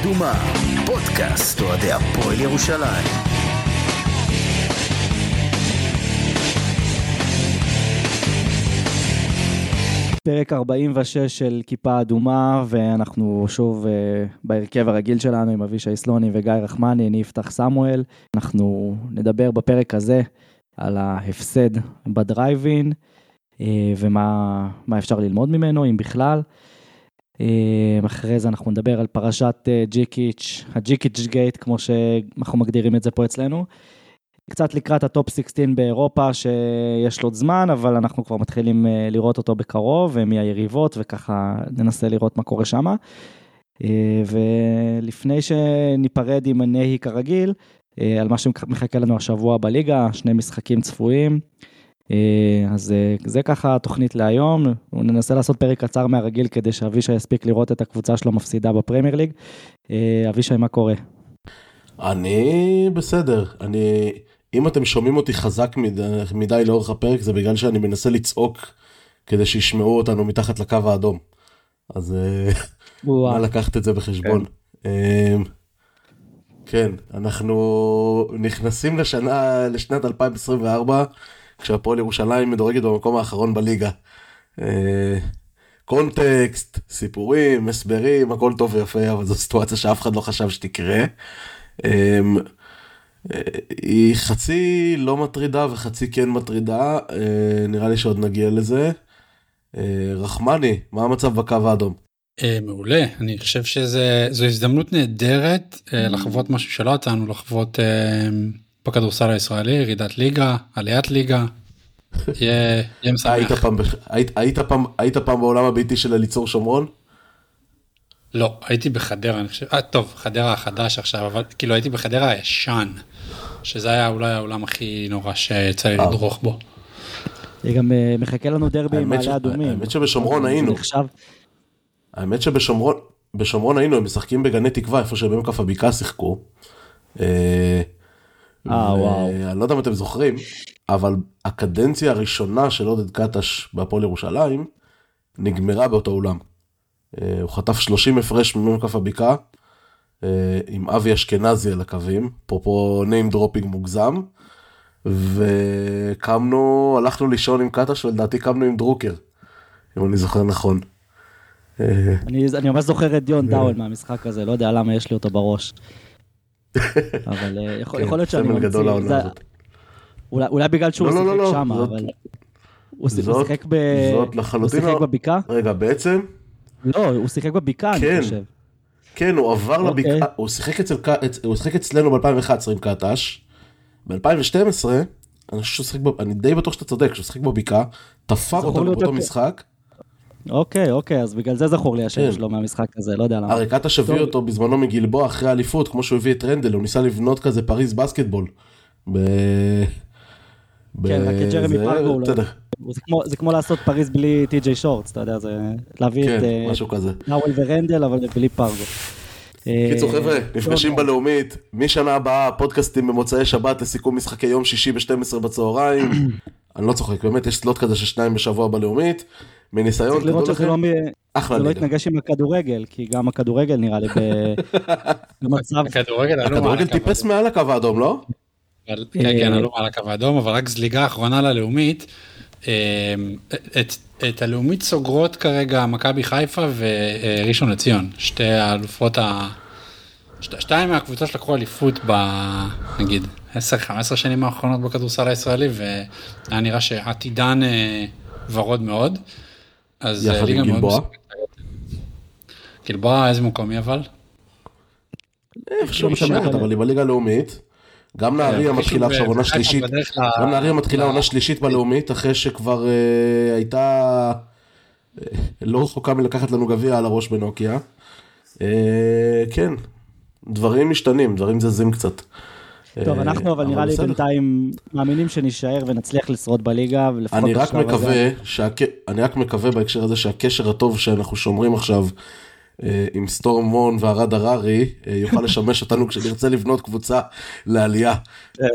אדומה, פודקאסט אוהדי הפועל ירושלים. פרק 46 של כיפה אדומה, ואנחנו שוב uh, בהרכב הרגיל שלנו עם אבישי סלוני וגיא רחמני, אני אפתח סמואל. אנחנו נדבר בפרק הזה על ההפסד בדרייבין, uh, ומה אפשר ללמוד ממנו, אם בכלל. Uh, אחרי זה אנחנו נדבר על פרשת uh, ג'יקיץ', הג'יקיץ' gate, כמו שאנחנו מגדירים את זה פה אצלנו. קצת לקראת ה Top 16 באירופה שיש לו זמן, אבל אנחנו כבר מתחילים אה, לראות אותו בקרוב, ומי היריבות, וככה ננסה לראות מה קורה שם. אה, ולפני שניפרד עם הנהי כרגיל, אה, על מה שמחכה לנו השבוע בליגה, שני משחקים צפויים. אז זה ככה התוכנית להיום, ננסה לעשות פרק קצר מהרגיל כדי שאבישי יספיק לראות את הקבוצה שלו מפסידה בפרמייר ליג. אבישי, מה קורה? אני בסדר, אני אם אתם שומעים אותי חזק מדי, מדי לאורך הפרק זה בגלל שאני מנסה לצעוק כדי שישמעו אותנו מתחת לקו האדום. אז נא אה, לקחת את זה בחשבון. כן. אמ, כן, אנחנו נכנסים לשנה, לשנת 2024, כשהפועל ירושלים מדורגת במקום האחרון בליגה. אה, קונטקסט, סיפורים, הסברים, הכל טוב ויפה, אבל זו סיטואציה שאף אחד לא חשב שתקרה. אמ, היא חצי לא מטרידה וחצי כן מטרידה, אה, נראה לי שעוד נגיע לזה. אה, רחמני, מה המצב בקו האדום? אה, מעולה, אני חושב שזו הזדמנות נהדרת לחוות משהו שלא יצאנו לחוות בכדורסל הישראלי, ירידת ליגה, עליית ליגה. יהיה משמח. היית פעם בעולם הביתי של אליצור שומרון? לא, הייתי בחדרה, אני חושב, אה, טוב, חדרה החדש עכשיו, אבל כאילו הייתי בחדרה הישן, שזה היה אולי העולם הכי נורא שיצא לי אה. לדרוך בו. גם אה, מחכה לנו דרבי עם מעלה אדומים. האמת שבשומרון היינו. האמת שבשומרון היינו, הם משחקים בגני תקווה, איפה כף הבקעה שיחקו. אה, וואו. אני לא יודע אם אתם זוכרים, אבל הקדנציה הראשונה של עודד קטש בהפועל ירושלים, נגמרה באותו אולם. אה, הוא חטף 30 הפרש ממ"כ הבקעה, אה, עם אבי אשכנזי על הקווים, אפרופו name dropping מוגזם, וקמנו, הלכנו לישון עם קטש ולדעתי קמנו עם דרוקר, אם אני זוכר נכון. אה, אני, אני ממש זוכר את דיון דאוול מהמשחק הזה, לא יודע למה יש לי אותו בראש. אבל יכול, כן, יכול להיות שאני ממציא. אולי, אולי בגלל שהוא לא, לא, שיחק לא, לא, שם, זאת, אבל... הוא שיחק, ב... הוא שיחק בבקעה? רגע, בעצם לא, הוא שיחק בבקעה, כן. אני חושב. כן, הוא עבר okay. לבקעה, אוקיי. הוא שיחק, אצל, הוא שיחק אצלנו ב-2011 עם קטש. ב-2012, אני חושב שהוא שיחק, אני די בטוח שאתה צודק, שהוא שיחק בבקעה, תפר אותו באותו משחק. אוקיי, אוקיי, אז בגלל זה זכור לי השם כן. שלו מהמשחק הזה, לא יודע למה. הרי קטש הביא אותו בזמנו מגלבוע אחרי האליפות, כמו שהוא הביא את רנדל, הוא ניסה לבנות כזה פריז basketball. ב... כן, רק את ג'רמי פרגו, זה כמו לעשות פריז בלי טי.ג'יי שורטס, אתה יודע, זה להביא את נאוול אה, ורנדל, אבל בלי פרגו. קיצור אה, חבר'ה, נפגשים בלאומית, משנה הבאה פודקאסטים במוצאי שבת לסיכום משחקי יום שישי ב-12 בצהריים. אני לא צוחק, באמת יש slot כזה של שניים בשבוע בלאומית. מניסיון, לראות שזה לא, אחלה לא יתנגש עם הכדורגל, כי גם הכדורגל נראה לי במצב... הכדורגל טיפס מעל הקו האדום, לא? כן, כן, עלו מעל הקו האדום, אבל רק זליגה אחרונה ללאומית. אמ, את, את הלאומית סוגרות כרגע מכבי חיפה וראשון לציון, שתי האלופות ה... שתיים מהקבוצות שלקחו אליפות ב... נגיד 10-15 שנים האחרונות בכדורסל הישראלי והיה נראה שעתידן אה, ורוד מאוד. אז יחד עם גלבוע. גלבוע איזה מקום היא אבל? איפשהו בשמרת אבל היא בליגה הלאומית. גם נהריה מתחילה עכשיו עונה שלישית, גם נהריה מתחילה עונה שלישית בלאומית, אחרי שכבר אה, הייתה אה, לא רחוקה מלקחת לנו גביע על הראש בנוקיה. אה, כן, דברים משתנים, דברים זזים קצת. טוב, אנחנו אבל נראה לי בינתיים מאמינים שנישאר ונצליח לשרוד בליגה. אני רק מקווה, אני רק מקווה בהקשר הזה שהקשר הטוב שאנחנו שומרים עכשיו אה, עם סטורם וון וערד הררי אה, יוכל לשמש אותנו כשנרצה לבנות קבוצה לעלייה. אה,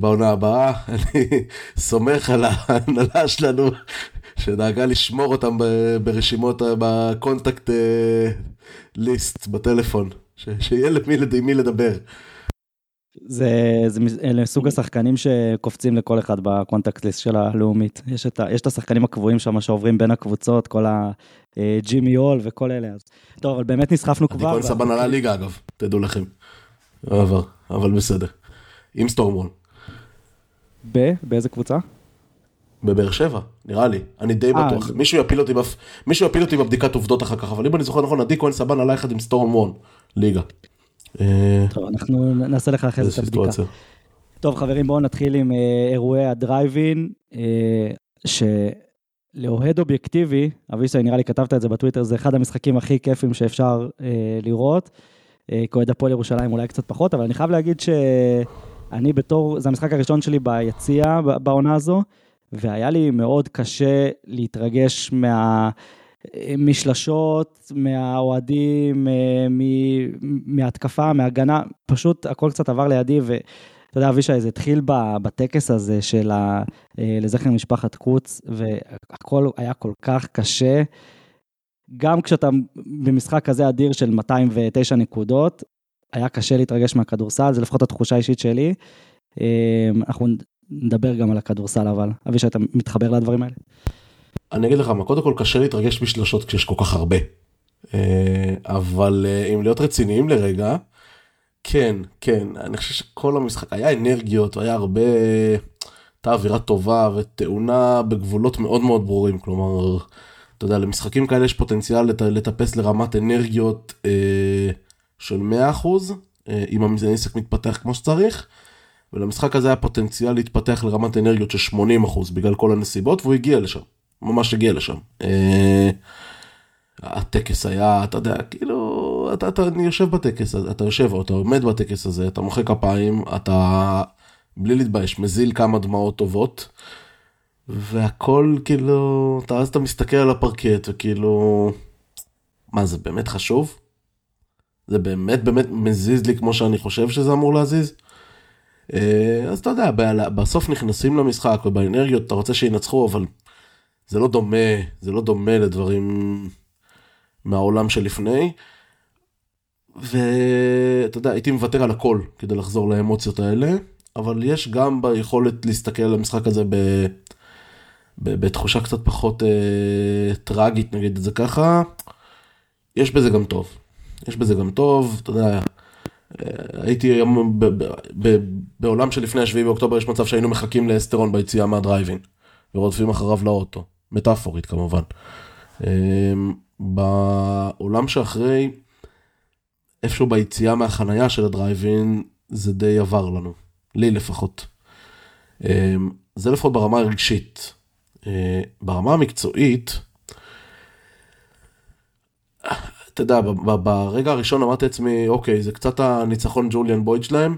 בעונה הבאה. אני סומך על ההנהלה שלנו שדאגה לשמור אותם ברשימות, בקונטקט ליסט בטלפון, שיהיה למי לדבר. זה, זה, אלה סוג השחקנים שקופצים לכל אחד ב contact list של הלאומית. יש את, ה, יש את השחקנים הקבועים שם שעוברים בין הקבוצות, כל הג'ימי הול וכל אלה. אז טוב, אבל באמת נסחפנו כבר. כהן סבן עלה ליגה אגב, תדעו לכם. עבר, אבל בסדר. עם סטורמון. ב? באיזה קבוצה? בבאר שבע, נראה לי, אני די אה, בטוח. מישהו יפיל אותי מישהו יפיל אותי בבדיקת עובדות אחר כך, אבל אם אני זוכר נכון, עדי כהן סבן עלה יחד עם סטורם וון, ליגה. אה, טוב, אנחנו נעשה לך אחרי זה את הבדיקה. טוב חברים בואו נתחיל עם אה, אירועי הדרייבין אה, שלאוהד אובייקטיבי אבישי נראה לי כתבת את זה בטוויטר זה אחד המשחקים הכי כיפים שאפשר לראות. כאוהד הפועל ירושלים אולי קצת פחות אבל אני חייב להגיד שאני בתור זה המשחק הראשון שלי ביציע בעונה הזו והיה לי מאוד קשה להתרגש מה... משלשות, מהאוהדים, אה, מ- מההתקפה, מההגנה, פשוט הכל קצת עבר לידי, ואתה יודע, אבישי, זה התחיל בטקס הזה של ה... אה, לזכר משפחת קוץ, והכל היה כל כך קשה. גם כשאתה במשחק כזה אדיר של 209 נקודות, היה קשה להתרגש מהכדורסל, זה לפחות התחושה האישית שלי. אה, אנחנו נדבר גם על הכדורסל, אבל אבישי, אתה מתחבר לדברים האלה? אני אגיד לך מה, קודם כל קשה להתרגש משלשות כשיש כל כך הרבה. אה, אבל אה, אם להיות רציניים לרגע, כן, כן, אני חושב שכל המשחק היה אנרגיות, היה הרבה, הייתה אווירה טובה ותאונה בגבולות מאוד מאוד ברורים, כלומר, אתה יודע, למשחקים כאלה יש פוטנציאל לט- לטפס לרמת אנרגיות אה, של 100%, אה, אם המשחק מתפתח כמו שצריך. ולמשחק הזה היה פוטנציאל להתפתח לרמת אנרגיות של 80% בגלל כל הנסיבות, והוא הגיע לשם. ממש הגיע לשם. אה, הטקס היה, אתה יודע, כאילו, אתה, אתה אני יושב בטקס אתה יושב או אתה עומד בטקס הזה, אתה מוחא כפיים, אתה בלי להתבייש, מזיל כמה דמעות טובות, והכל כאילו, אתה, אז אתה מסתכל על הפרקט וכאילו, מה זה באמת חשוב? זה באמת באמת מזיז לי כמו שאני חושב שזה אמור להזיז? אה, אז אתה יודע, בסוף נכנסים למשחק ובאנרגיות אתה רוצה שינצחו, אבל זה לא דומה, זה לא דומה לדברים מהעולם שלפני. ואתה יודע, הייתי מוותר על הכל כדי לחזור לאמוציות האלה, אבל יש גם ביכולת להסתכל על המשחק הזה ב... ב... בתחושה קצת פחות אה, טרגית, נגיד את זה ככה. יש בזה גם טוב. יש בזה גם טוב, אתה יודע, אה, הייתי היום ב... ב... ב... בעולם שלפני השביעי באוקטובר יש מצב שהיינו מחכים לאסטרון ביציאה מהדרייבין, ורודפים אחריו לאוטו, מטאפורית כמובן. אה, בעולם שאחרי, איפשהו ביציאה מהחנייה של הדרייבין, זה די עבר לנו, לי לפחות. אה, זה לפחות ברמה הרגשית. אה, ברמה המקצועית, אתה יודע, ברגע הראשון אמרתי לעצמי, אוקיי, זה קצת הניצחון ג'וליאן בויד שלהם.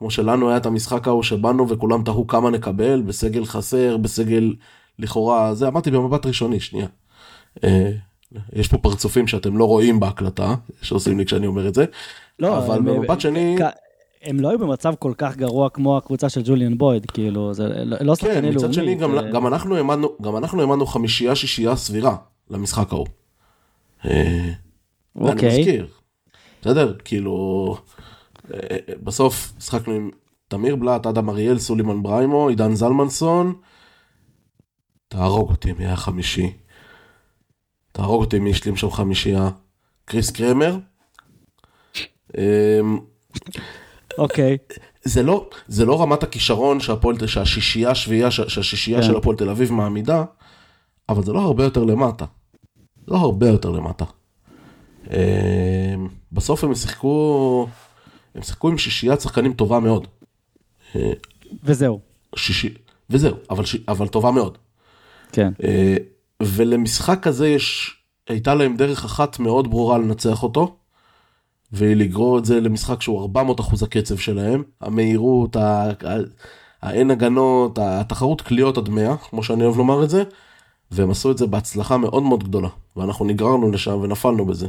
כמו שלנו היה את המשחק ההוא שבאנו וכולם תהו כמה נקבל, בסגל חסר, בסגל לכאורה, זה אמרתי במבט ראשוני, שנייה. אה, יש פה פרצופים שאתם לא רואים בהקלטה, שעושים לי כשאני אומר את זה, אבל הם- במבט שני, כ- הם לא היו במצב כל כך גרוע כמו הקבוצה של ג'וליאן בויד, כאילו, זה לא לא שחקני כן, לאומית. מצד שני, גם, גם אנחנו העמדנו, גם אנחנו העמדנו חמישייה שישייה סבירה למשחק ההוא. אה, אוקיי. מזכיר. בסדר? כאילו, בסוף משחקנו עם תמיר בלאט, אדם אריאל, סולימן בריימו, עידן זלמנסון. תהרוג אותי מי היה חמישי. תהרוג אותי מי השלים שם חמישייה. קריס קרמר. אמ, אוקיי, זה לא, זה לא רמת הכישרון שהפועל, שהשישייה השביעייה, שה- שהשישייה כן. של הפועל תל אביב מעמידה, אבל זה לא הרבה יותר למטה. לא הרבה יותר למטה. אמ, בסוף הם שיחקו, הם שיחקו עם שישיית שחקנים טובה מאוד. וזהו, שישי, וזהו, אבל, ש- אבל טובה מאוד. כן. אה, ולמשחק כזה יש, הייתה להם דרך אחת מאוד ברורה לנצח אותו, והיא לגרור את זה למשחק שהוא 400 אחוז הקצב שלהם, המהירות, ה- האין הגנות, התחרות קליעות עד 100, כמו שאני אוהב לומר את זה, והם עשו את זה בהצלחה מאוד מאוד גדולה, ואנחנו נגררנו לשם ונפלנו בזה.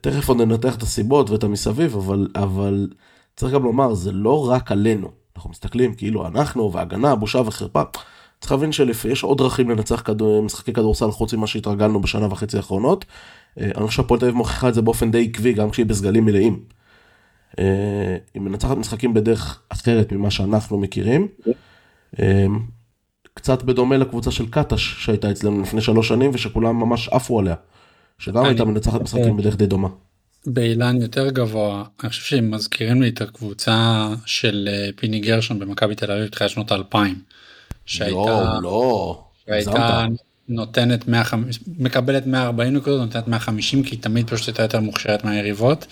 תכף עוד ננתח את הסיבות ואת המסביב, אבל, אבל צריך גם לומר, זה לא רק עלינו. אנחנו מסתכלים כאילו אנחנו והגנה, בושה וחרפה. צריך להבין שיש עוד דרכים לנצח כדור, משחקי כדורסל חוץ ממה שהתרגלנו בשנה וחצי האחרונות. אה, אני חושב שהפועל תל אביב מוכיחה את זה באופן די עקבי גם כשהיא בסגלים מלאים. אה, היא מנצחת משחקים בדרך אחרת ממה שאנחנו מכירים. אה, קצת בדומה לקבוצה של קטש שהייתה אצלנו לפני שלוש שנים ושכולם ממש עפו עליה. שגם הייתה מנצחת משחקים בדרך די דומה. באילן יותר גבוה אני חושב שהם מזכירים לי את הקבוצה של פיני גרשון במכבי תל אביב תחילת שנות האלפיים. שהייתה לא לא שהייתה נותנת 150 מקבלת 140 נקודות נותנת 150 כי תמיד פשוט הייתה יותר מוכשרת מהיריבות.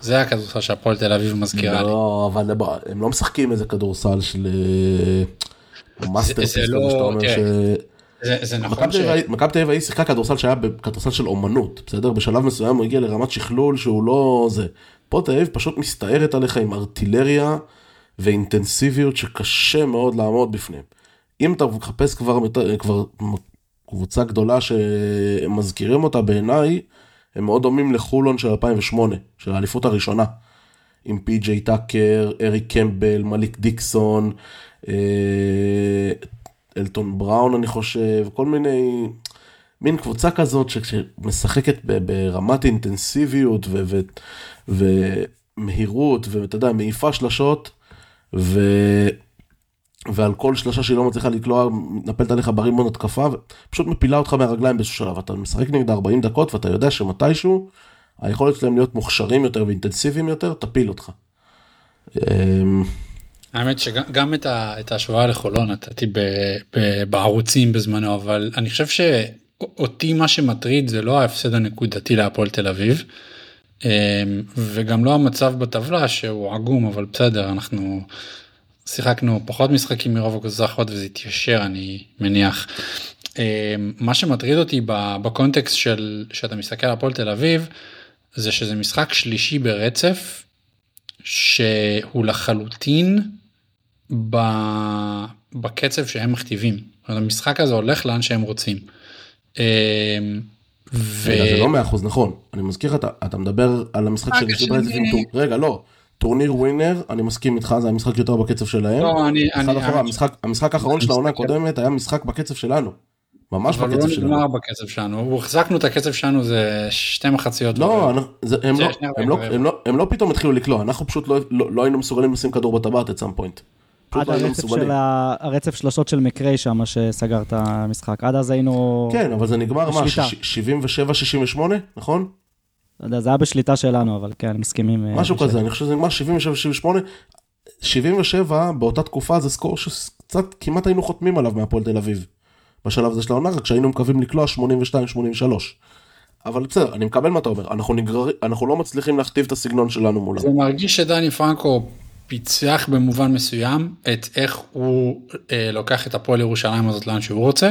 זה הכדורסל שהפועל תל אביב מזכירה לי. לא אבל הם לא משחקים איזה כדורסל של masterpiece. זה לא, זה נכון ש... מכבי תל אביב שיחקה כדורסל שהיה כדורסל של אומנות, בסדר? בשלב מסוים הוא הגיע לרמת שכלול שהוא לא זה. פה תל אביב פשוט מסתערת עליך עם ארטילריה ואינטנסיביות שקשה מאוד לעמוד בפניהם. אם אתה מחפש כבר, כבר קבוצה גדולה שמזכירים אותה בעיניי, הם מאוד דומים לחולון של 2008, של האליפות הראשונה. עם פי.ג'יי טאקר, אריק קמבל, מליק דיקסון, אה, אלטון בראון אני חושב, כל מיני, מין קבוצה כזאת שמשחקת ברמת אינטנסיביות ו- ו- ומהירות ואתה יודע, מעיפה שלשות. ו... ועל כל שלושה שהיא לא מצליחה לקלוע, מתנפלת עליך ברימון התקפה, ופשוט מפילה אותך מהרגליים באיזשהו שלב. אתה משחק נגד 40 דקות ואתה יודע שמתישהו, היכולת שלהם להיות מוכשרים יותר ואינטנסיביים יותר, תפיל אותך. אמ, האמת שגם את, ה, את ההשוואה לחולון נתתי בערוצים בזמנו, אבל אני חושב שאותי מה שמטריד זה לא ההפסד הנקודתי להפועל תל אביב, אמ, וגם לא המצב בטבלה שהוא עגום, אבל בסדר, אנחנו... שיחקנו פחות משחקים מרוב הקבוצות האחרות וזה התיישר אני מניח. אה, מה שמטריד אותי בקונטקסט של שאתה מסתכל על הפועל תל אביב זה שזה משחק שלישי ברצף שהוא לחלוטין בקצב שהם מכתיבים. המשחק הזה הולך לאן שהם רוצים. אה, ו... רגע, זה לא מאה אחוז נכון אני מזכיר לך אתה מדבר על המשחק של שלישי ברצף רגע לא טורניר ווינר, אני מסכים איתך, זה היה משחק יותר בקצב שלהם. לא, אני... אני המשחק, המשחק האחרון של העונה הקודמת היה משחק בקצב שלנו. ממש בקצב שלנו. אבל הוא לא נגמר בקצב שלנו, החזקנו את הקצב שלנו זה שתי מחציות. לא, זה, הם, לא, הם, לא, הם, לא, הם לא פתאום התחילו לקלוע, אנחנו פשוט לא, לא, לא היינו מסוגלים לשים כדור בטבעת את סאם פוינט. עד הרצף של הרצף שלושות של מקריי שם שסגר את המשחק, עד אז היינו... כן, אבל זה נגמר מה, 77-68, נכון? לא יודע, זה היה בשליטה שלנו, אבל כן, מסכימים. אה, משהו כזה, אני חושב שזה נגמר 77-78. 77 באותה תקופה זה סקור שקצת כמעט היינו חותמים עליו מהפועל תל אביב. בשלב הזה של העונה, רק שהיינו מקווים לקלוע 82-83. אבל בסדר, אני מקבל מה אתה אומר, אנחנו, נגרר, אנחנו לא מצליחים להכתיב את הסגנון שלנו מולם. זה מרגיש שדני פרנקו פיצח במובן מסוים את איך הוא אה, לוקח את הפועל ירושלים הזאת לאן שהוא רוצה.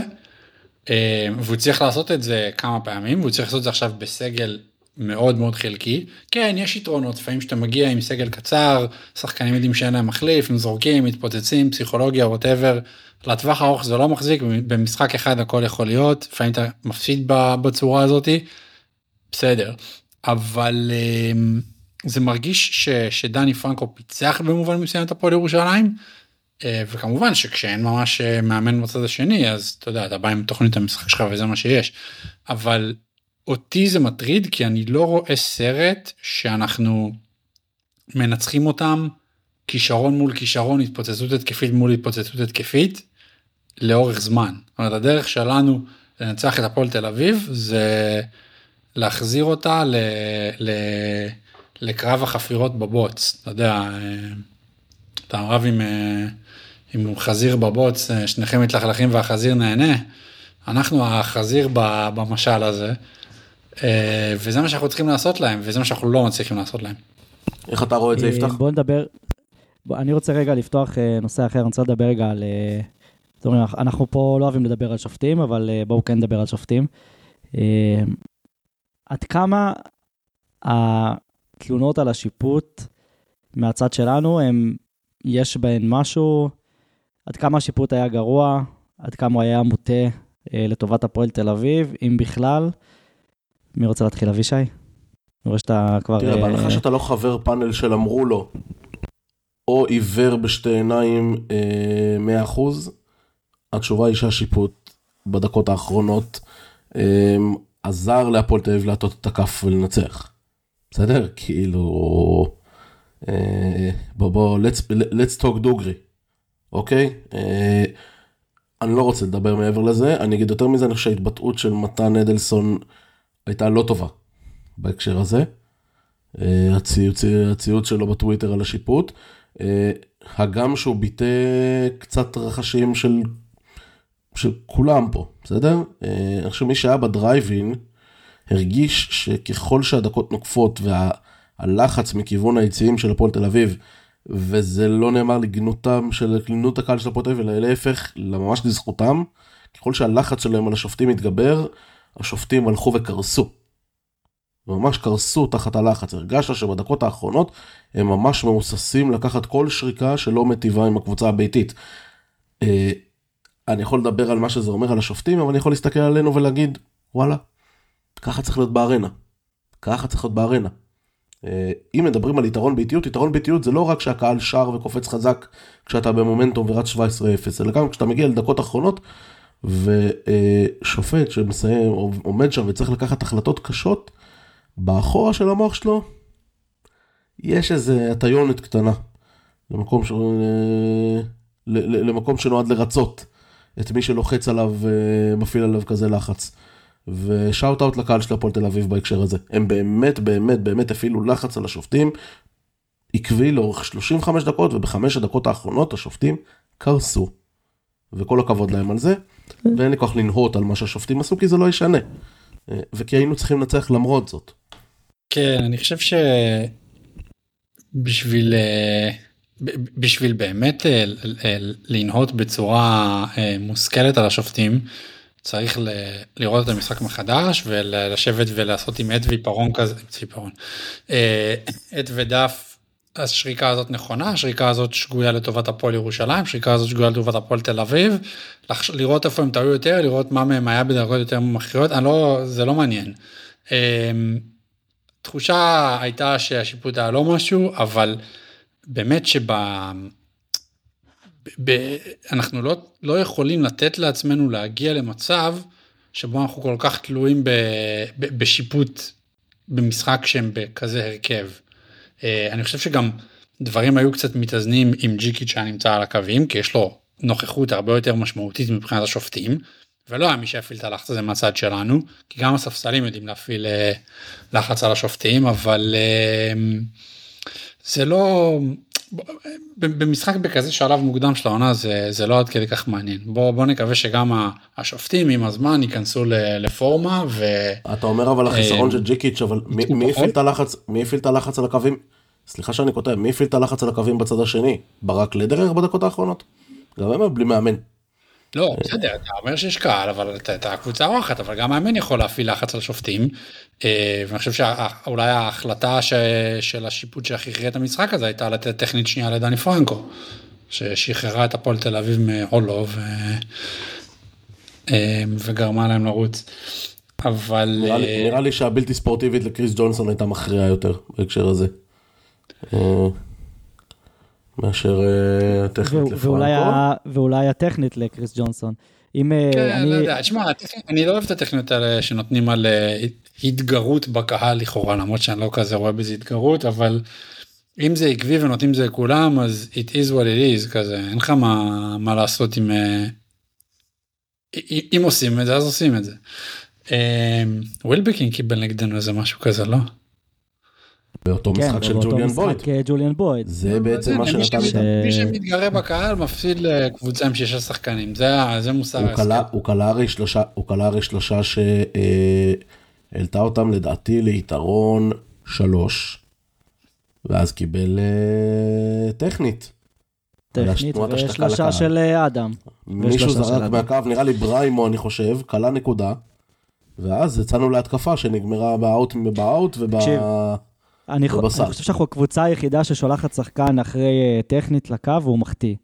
אה, והוא צריך לעשות את זה כמה פעמים, והוא צריך לעשות את זה עכשיו בסגל מאוד מאוד חלקי. כן, יש יתרונות, לפעמים שאתה מגיע עם סגל קצר, שחקנים יודעים שאין להם מחליף, הם זורקים, מתפוצצים, פסיכולוגיה, ווטאבר. לטווח הארוך זה לא מחזיק, במשחק אחד הכל יכול להיות, לפעמים אתה מפסיד בצורה הזאתי, בסדר. אבל אמ, זה מרגיש ש, שדני פרנקו פיצח במובן מסוים את הפועל ירושלים. אה, וכמובן שכשאין ממש אה, מאמן בצד השני אז אתה יודע אתה בא עם תוכנית המשחק שלך וזה מה שיש אבל אותי זה מטריד כי אני לא רואה סרט שאנחנו מנצחים אותם כישרון מול כישרון התפוצצות התקפית מול התפוצצות התקפית לאורך זמן. זאת אומרת הדרך שלנו לנצח את הפועל תל אביב זה להחזיר אותה ל, ל, לקרב החפירות בבוץ. אתה יודע, אה, אתה רב עם, אה, עם חזיר בבוץ, אה, שניכם מתלכלכים והחזיר נהנה. אנחנו החזיר במשל הזה. וזה מה שאנחנו צריכים לעשות להם, וזה מה שאנחנו לא מצליחים לעשות להם. איך אתה רואה את זה, יפתח? בוא נדבר, אני רוצה רגע לפתוח נושא אחר, אני רוצה לדבר רגע על... אומרים, אנחנו פה לא אוהבים לדבר על שופטים, אבל בואו כן נדבר על שופטים. עד כמה התלונות על השיפוט מהצד שלנו, הם, יש בהן משהו, עד כמה השיפוט היה גרוע, עד כמה הוא היה מוטה לטובת הפועל תל אביב, אם בכלל. מי רוצה להתחיל, אבישי? אני רואה שאתה כבר... תראה, בהנחה אה, שאתה לא חבר פאנל של אמרו לו, או עיוור בשתי עיניים 100%, אה, התשובה היא שהשיפוט בדקות האחרונות אמ, עזר להפועל תל אביב להטות את הכף ולנצח. בסדר? כאילו... אה, בוא בוא, let's, let's talk דוגרי, אוקיי? אה, אני לא רוצה לדבר מעבר לזה, אני אגיד יותר מזה, אני חושב שההתבטאות של מתן אדלסון הייתה לא טובה בהקשר הזה. אה, הציוץ, הציוץ שלו בטוויטר על השיפוט. הגם שהוא ביטא קצת רחשים של, של כולם פה, בסדר? אני חושב שמי שהיה בדרייבין הרגיש שככל שהדקות נוקפות וה... הלחץ מכיוון היציאים של הפועל תל אביב, וזה לא נאמר לגנותם של גנות הקהל של הפועל תל אביב, אלא להפך, ממש לזכותם, ככל שהלחץ שלהם על השופטים התגבר, השופטים הלכו וקרסו. ממש קרסו תחת הלחץ, הרגשת שבדקות האחרונות הם ממש מהוססים לקחת כל שריקה שלא מטיבה עם הקבוצה הביתית. אה, אני יכול לדבר על מה שזה אומר על השופטים, אבל אני יכול להסתכל עלינו ולהגיד, וואלה, ככה צריך להיות בארנה. ככה צריך להיות בארנה. אה, אם מדברים על יתרון באיטיות, יתרון באיטיות זה לא רק שהקהל שר וקופץ חזק כשאתה במומנטום ורץ 17-0, אלא גם כשאתה מגיע לדקות אחרונות ושופט שמסיים, עומד שם וצריך לקחת החלטות קשות, באחורה של המוח שלו יש איזה הטיונת קטנה למקום, ש... אה, למקום שנועד לרצות את מי שלוחץ עליו, אה, מפעיל עליו כזה לחץ. ושאוט אאוט לקהל של הפועל תל אביב בהקשר הזה. הם באמת באמת באמת הפעילו לחץ על השופטים, עקבי לאורך 35 דקות, ובחמש הדקות האחרונות השופטים קרסו. וכל הכבוד להם על זה, ואין לי כוח לנהות על מה שהשופטים עשו, כי זה לא ישנה. וכי היינו צריכים לנצח למרות זאת. כן, אני חושב שבשביל אה, בשביל באמת אה, לנהות בצורה אה, מושכלת על השופטים, צריך ל- לראות את המשחק מחדש ולשבת ולעשות עם עט ועיפרון כזה, עיפרון, אה, עט ודף, השריקה הזאת נכונה, השריקה הזאת שגויה לטובת הפועל ירושלים, השריקה הזאת שגויה לטובת הפועל תל אביב, לראות איפה הם טעו יותר, לראות מה מהם היה בדרגות יותר מכריעות, לא, זה לא מעניין. אה, תחושה הייתה שהשיפוט היה לא משהו, אבל באמת שב... ב, אנחנו לא, לא יכולים לתת לעצמנו להגיע למצב שבו אנחנו כל כך תלויים ב, ב, בשיפוט במשחק שהם בכזה הרכב. אה, אני חושב שגם דברים היו קצת מתאזנים עם ג'יקיץ' שהיה נמצא על הקווים, כי יש לו נוכחות הרבה יותר משמעותית מבחינת השופטים, ולא היה מי שיפעיל את הלחץ הזה מהצד שלנו, כי גם הספסלים יודעים להפעיל אה, לחץ על השופטים, אבל אה, זה לא, במשחק בכזה שלב מוקדם של העונה זה זה לא עד כדי כך מעניין בוא בוא נקווה שגם השופטים עם הזמן ייכנסו לפורמה ו... אתה אומר אבל החיסרון של ג'יקיץ' אבל מי הפעיל את הלחץ מי הפעיל את הלחץ על הקווים סליחה שאני כותב מי הפעיל את הלחץ על הקווים בצד השני ברק לדרר בדקות האחרונות. גם הם בלי מאמן. לא, בסדר, אתה אומר שיש קהל, אבל אתה הקבוצה אורחת, אבל גם מאמן יכול להפעיל לחץ על שופטים. אה, ואני חושב שאולי ההחלטה של השיפוט שהכי הכריע את המשחק הזה הייתה לתת טכנית שנייה לדני פרנקו, ששחררה את הפועל תל אביב מעולו אה, וגרמה להם לרוץ. אבל... נראה לי, אה, נראה לי שהבלתי ספורטיבית לקריס ג'ונסון הייתה מכריעה יותר בהקשר הזה. מאשר טכנית לפרנקו. ואולי הטכנית לקריס ג'ונסון. אם כן, אני... לא יודע, תשמע, אני לא אוהב את הטכניות האלה שנותנים על התגרות בקהל לכאורה, למרות שאני לא כזה רואה בזה התגרות, אבל אם זה עקבי ונותנים זה לכולם, אז it is what it is, כזה, אין לך מה, מה לעשות עם... אם עושים את זה, אז עושים את זה. ווילבקין קיבל נגדנו איזה משהו כזה, לא? באותו כן, משחק של ג'וליאן בויד. ג'וליאן בויד. זה בעצם מה שנתן לי. מי שמתגרה בקהל מפסיד לקבוצה עם שישה שחקנים, זה מוסר ההסכם. הוא קלע הרי שלושה שהעלתה אותם לדעתי ליתרון שלוש, ואז קיבל אה, טכנית. טכנית ושלושה של אה, אדם. מישהו זרק מהקו, נראה לי בריימו אני חושב, קלע נקודה. ואז יצאנו להתקפה שנגמרה באאוט באאוט וב... אני, אני חושב שאנחנו הקבוצה היחידה ששולחת שחקן אחרי uh, טכנית לקו והוא מחטיא.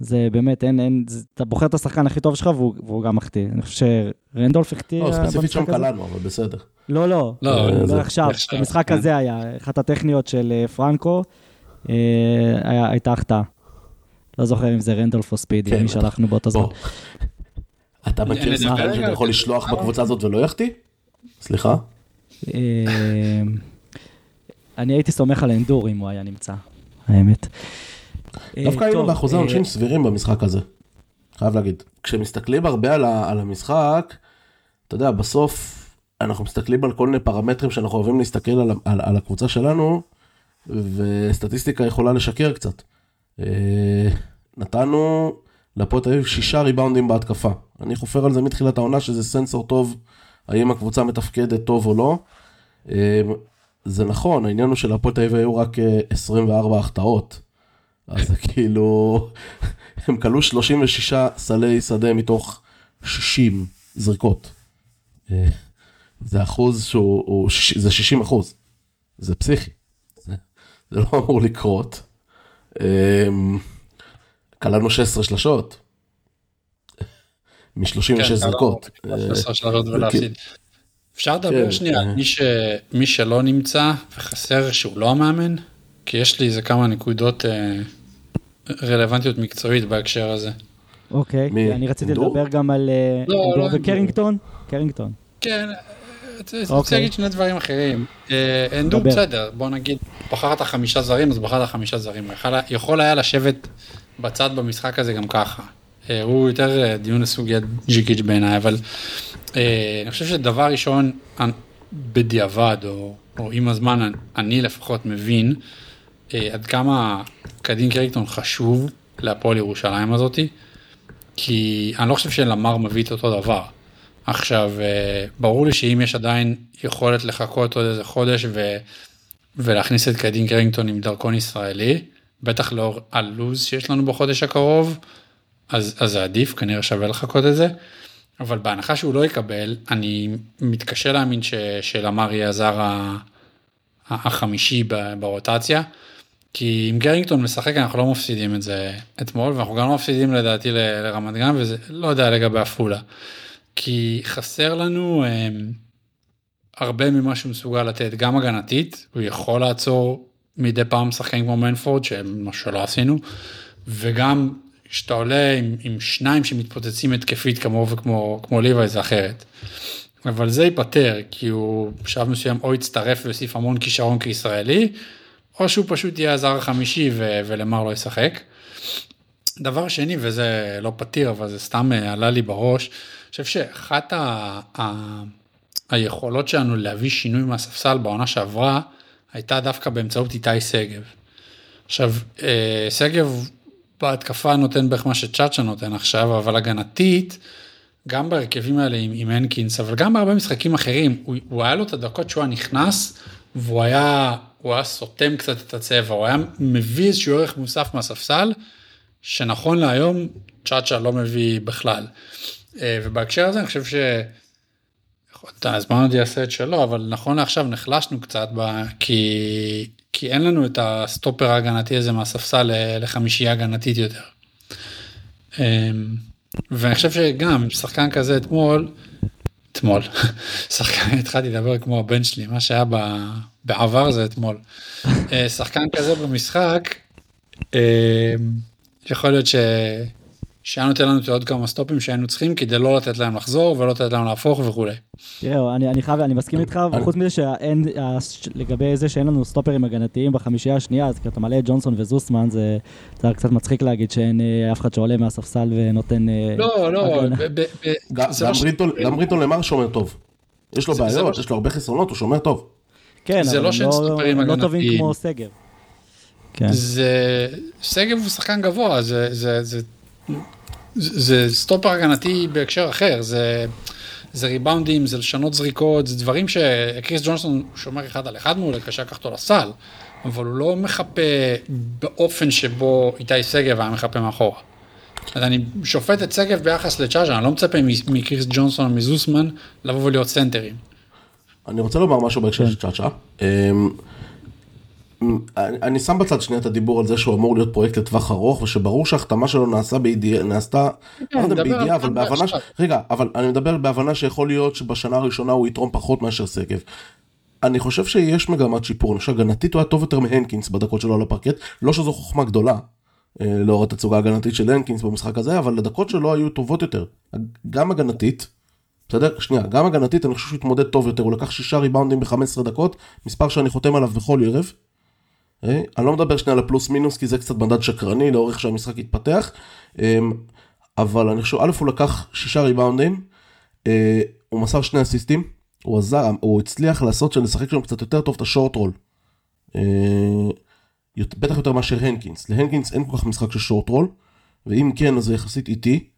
זה באמת, אין, אין, זה, אתה בוחר את השחקן הכי טוב שלך והוא, והוא גם מחטיא. אני חושב שרנדולף החטיא. לא, ספציפית שם קלענו, אבל בסדר. לא, לא, לא, לא זה, עכשיו, המשחק כן. הזה היה, אחת הטכניות של uh, פרנקו, uh, היה, הייתה החטאה. לא זוכר אם זה רנדולף או ספידי, כן, מי. שלחנו באותו זמן. אתה מכיר שחקן שאתה יכול? לשלוח בקבוצה הזאת ולא יחטיא? סליחה? אני הייתי סומך על אנדור אם הוא היה נמצא, האמת. אה, דווקא היינו באחוזי אה, עונשין סבירים במשחק הזה. חייב להגיד. כשמסתכלים הרבה על המשחק, אתה יודע, בסוף אנחנו מסתכלים על כל מיני פרמטרים שאנחנו אוהבים להסתכל על, על, על הקבוצה שלנו, וסטטיסטיקה יכולה לשקר קצת. אה, נתנו להפועל תל אביב שישה ריבאונדים בהתקפה. אני חופר על זה מתחילת העונה שזה סנסור טוב, האם הקבוצה מתפקדת טוב או לא. אה, זה נכון, העניין הוא שלהפועל תל אביב היו רק אה, 24 החטאות. אז זה כאילו, הם כלו 36 סלי שדה מתוך 60 זריקות. אה, זה אחוז שהוא, הוא זה 60 אחוז. זה פסיכי. זה, זה לא אמור לקרות. אמ, כללנו 16 שלשות. מ-36 כן, זריקות. אתה לא יכול לעשות שלוש אה, ולהפסיד. אפשר לדבר כן, שנייה על אה. מי ש- מי שלא נמצא וחסר שהוא לא המאמן? כי יש לי איזה כמה נקודות אה, רלוונטיות מקצועית בהקשר הזה. אוקיי, מי? אני רציתי אנדור? לדבר גם על אה, לא, אנדור לא. וקרינגטון. קרינגטון. כן, אני רוצה אוקיי. להגיד שני דברים אחרים. אה, אנדור. בסדר, בוא נגיד, בחרת חמישה זרים, אז בחרת חמישה זרים. יכול- יכול היה לשבת בצד במשחק הזה גם ככה. אה, הוא יותר אה, דיון לסוגיית ג'יקיץ' בעיניי, אבל אה, אני חושב שדבר ראשון, אני- בדיעבד, או, או עם הזמן, אני- לפחות מבין אה, עד כמה קדין קריקטון חשוב להפועל ירושלים הזאתי, כי אני לא חושב שלמר מביא את אותו דבר. עכשיו, אה, ברור לי שאם יש עדיין יכולת לחכות עוד איזה חודש ו, ולהכניס את קדין קרינגטון עם דרכון ישראלי, בטח לאור הלו"ז שיש לנו בחודש הקרוב, אז, אז זה עדיף, כנראה שווה לחכות את זה. אבל בהנחה שהוא לא יקבל, אני מתקשה להאמין ש, שלמר יהיה הזר ה- החמישי ברוטציה. כי אם גרינגטון משחק אנחנו לא מפסידים את זה אתמול ואנחנו גם לא מפסידים לדעתי ל- לרמת גן וזה לא יודע לגבי עפולה. כי חסר לנו אה, הרבה ממה שהוא מסוגל לתת גם הגנתית הוא יכול לעצור מדי פעם שחקנים כמו מנפורד שמה שלא עשינו וגם כשאתה עולה עם, עם שניים שמתפוצצים התקפית כמוהו וכמו כמו ליוואי זה אחרת. אבל זה ייפתר כי הוא בשלב מסוים או יצטרף ויוסיף המון כישרון כישראלי או שהוא פשוט יהיה הזר החמישי ו- ולמר לא ישחק. דבר שני וזה לא פתיר אבל זה סתם אה, עלה לי בראש. אני חושב שאחת ה- ה- היכולות שלנו להביא שינוי מהספסל בעונה שעברה הייתה דווקא באמצעות איתי שגב. עכשיו אה, שגב בהתקפה נותן בערך מה שצ'אצ'ה נותן עכשיו אבל הגנתית גם בהרכבים האלה עם, עם הנקינס אבל גם בהרבה משחקים אחרים הוא, הוא היה לו את הדקות שהוא היה נכנס והוא היה הוא היה סותם קצת את הצבע הוא היה מביא איזשהו ערך מוסף מהספסל שנכון להיום צ'אצ'ה לא מביא בכלל. אה, ובהקשר הזה אני חושב ש... הזמן עוד יעשה את שלו אבל נכון לעכשיו נחלשנו קצת ב... כי כי אין לנו את הסטופר ההגנתי הזה מהספסל לחמישייה הגנתית יותר. אמ, ואני חושב שגם שחקן כזה אתמול אתמול שחקן התחלתי לדבר כמו הבן שלי מה שהיה בעבר זה אתמול אה, שחקן כזה במשחק אמ, יכול להיות ש... שהיה נותן לנו את עוד כמה סטופים שהיינו צריכים כדי לא לתת להם לחזור ולא לתת להם להפוך וכולי. תראה, אני, אני חייב, אני מסכים איתך, וחוץ מזה שאין, לגבי זה שאין לנו סטופרים הגנתיים בחמישייה השנייה, אז כשאתה מלא את ג'ונסון וזוסמן, זה, זה קצת מצחיק להגיד שאין אה, אף אחד שעולה מהספסל ונותן... אה, לא לא גם זה לא בריטון- בריטון למר שומר טוב. יש לו בעיות, לא- יש לו הרבה חסרונות, הוא שומר טוב. כן, זה אבל לא הם לא טובים. כמו סגר. כן. זה שגב הוא שחקן גבוה זה זה סטופר הגנתי בהקשר אחר זה זה ריבאונדים זה לשנות זריקות זה דברים שקריס ג'ונסון שומר אחד על אחד מעולה קשה לקחת אותו לסל אבל הוא לא מחפה באופן שבו איתי שגב היה מחפה מאחורה. אז אני שופט את שגב ביחס לצ'אצ'ה אני לא מצפה מקריס ג'ונסון או מזוסמן לבוא ולהיות סנטרים. אני רוצה לומר משהו בהקשר כן. של צ'אצ'ה. אני שם בצד שנייה את הדיבור על זה שהוא אמור להיות פרויקט לטווח ארוך ושברור שההחתמה שלו נעשה בידיעה, נעשתה, לא יודע בידיעה, אבל בהבנה, ש-. רגע, אבל אני מדבר בהבנה שיכול להיות שבשנה הראשונה הוא יתרום פחות מאשר שגב. אני חושב שיש מגמת שיפור, אני חושב שהגנתית הוא היה טוב יותר מהנקינס בדקות שלו על הפרקט, לא שזו חוכמה גדולה, אה, לאור התצוגה ההגנתית של הנקינס במשחק הזה, אבל הדקות שלו היו טובות יותר. גם הגנתית, בסדר? שנייה, גם הגנתית אני חושב שהוא התמודד טוב יותר, הוא לקח שישה ריבאונדים ב-15 דקות, מספר שאני חותם עליו בכל ערב. אה, אני לא מדבר שנייה על הפלוס מינוס כי זה קצת מדד שקרני לאורך שהמשחק התפתח, אה, אבל אני חושב, א' הוא לקח שישה ריבאונדים, הוא מסר שני אסיסטים, הוא עזר, הוא הצליח לעשות שנשחק שם קצת יותר טוב את השורט רול. בטח יותר מאשר הנקינס, להנקינס אין כל כך משחק של שורט רול, ואם כן אז זה יחסית איטי.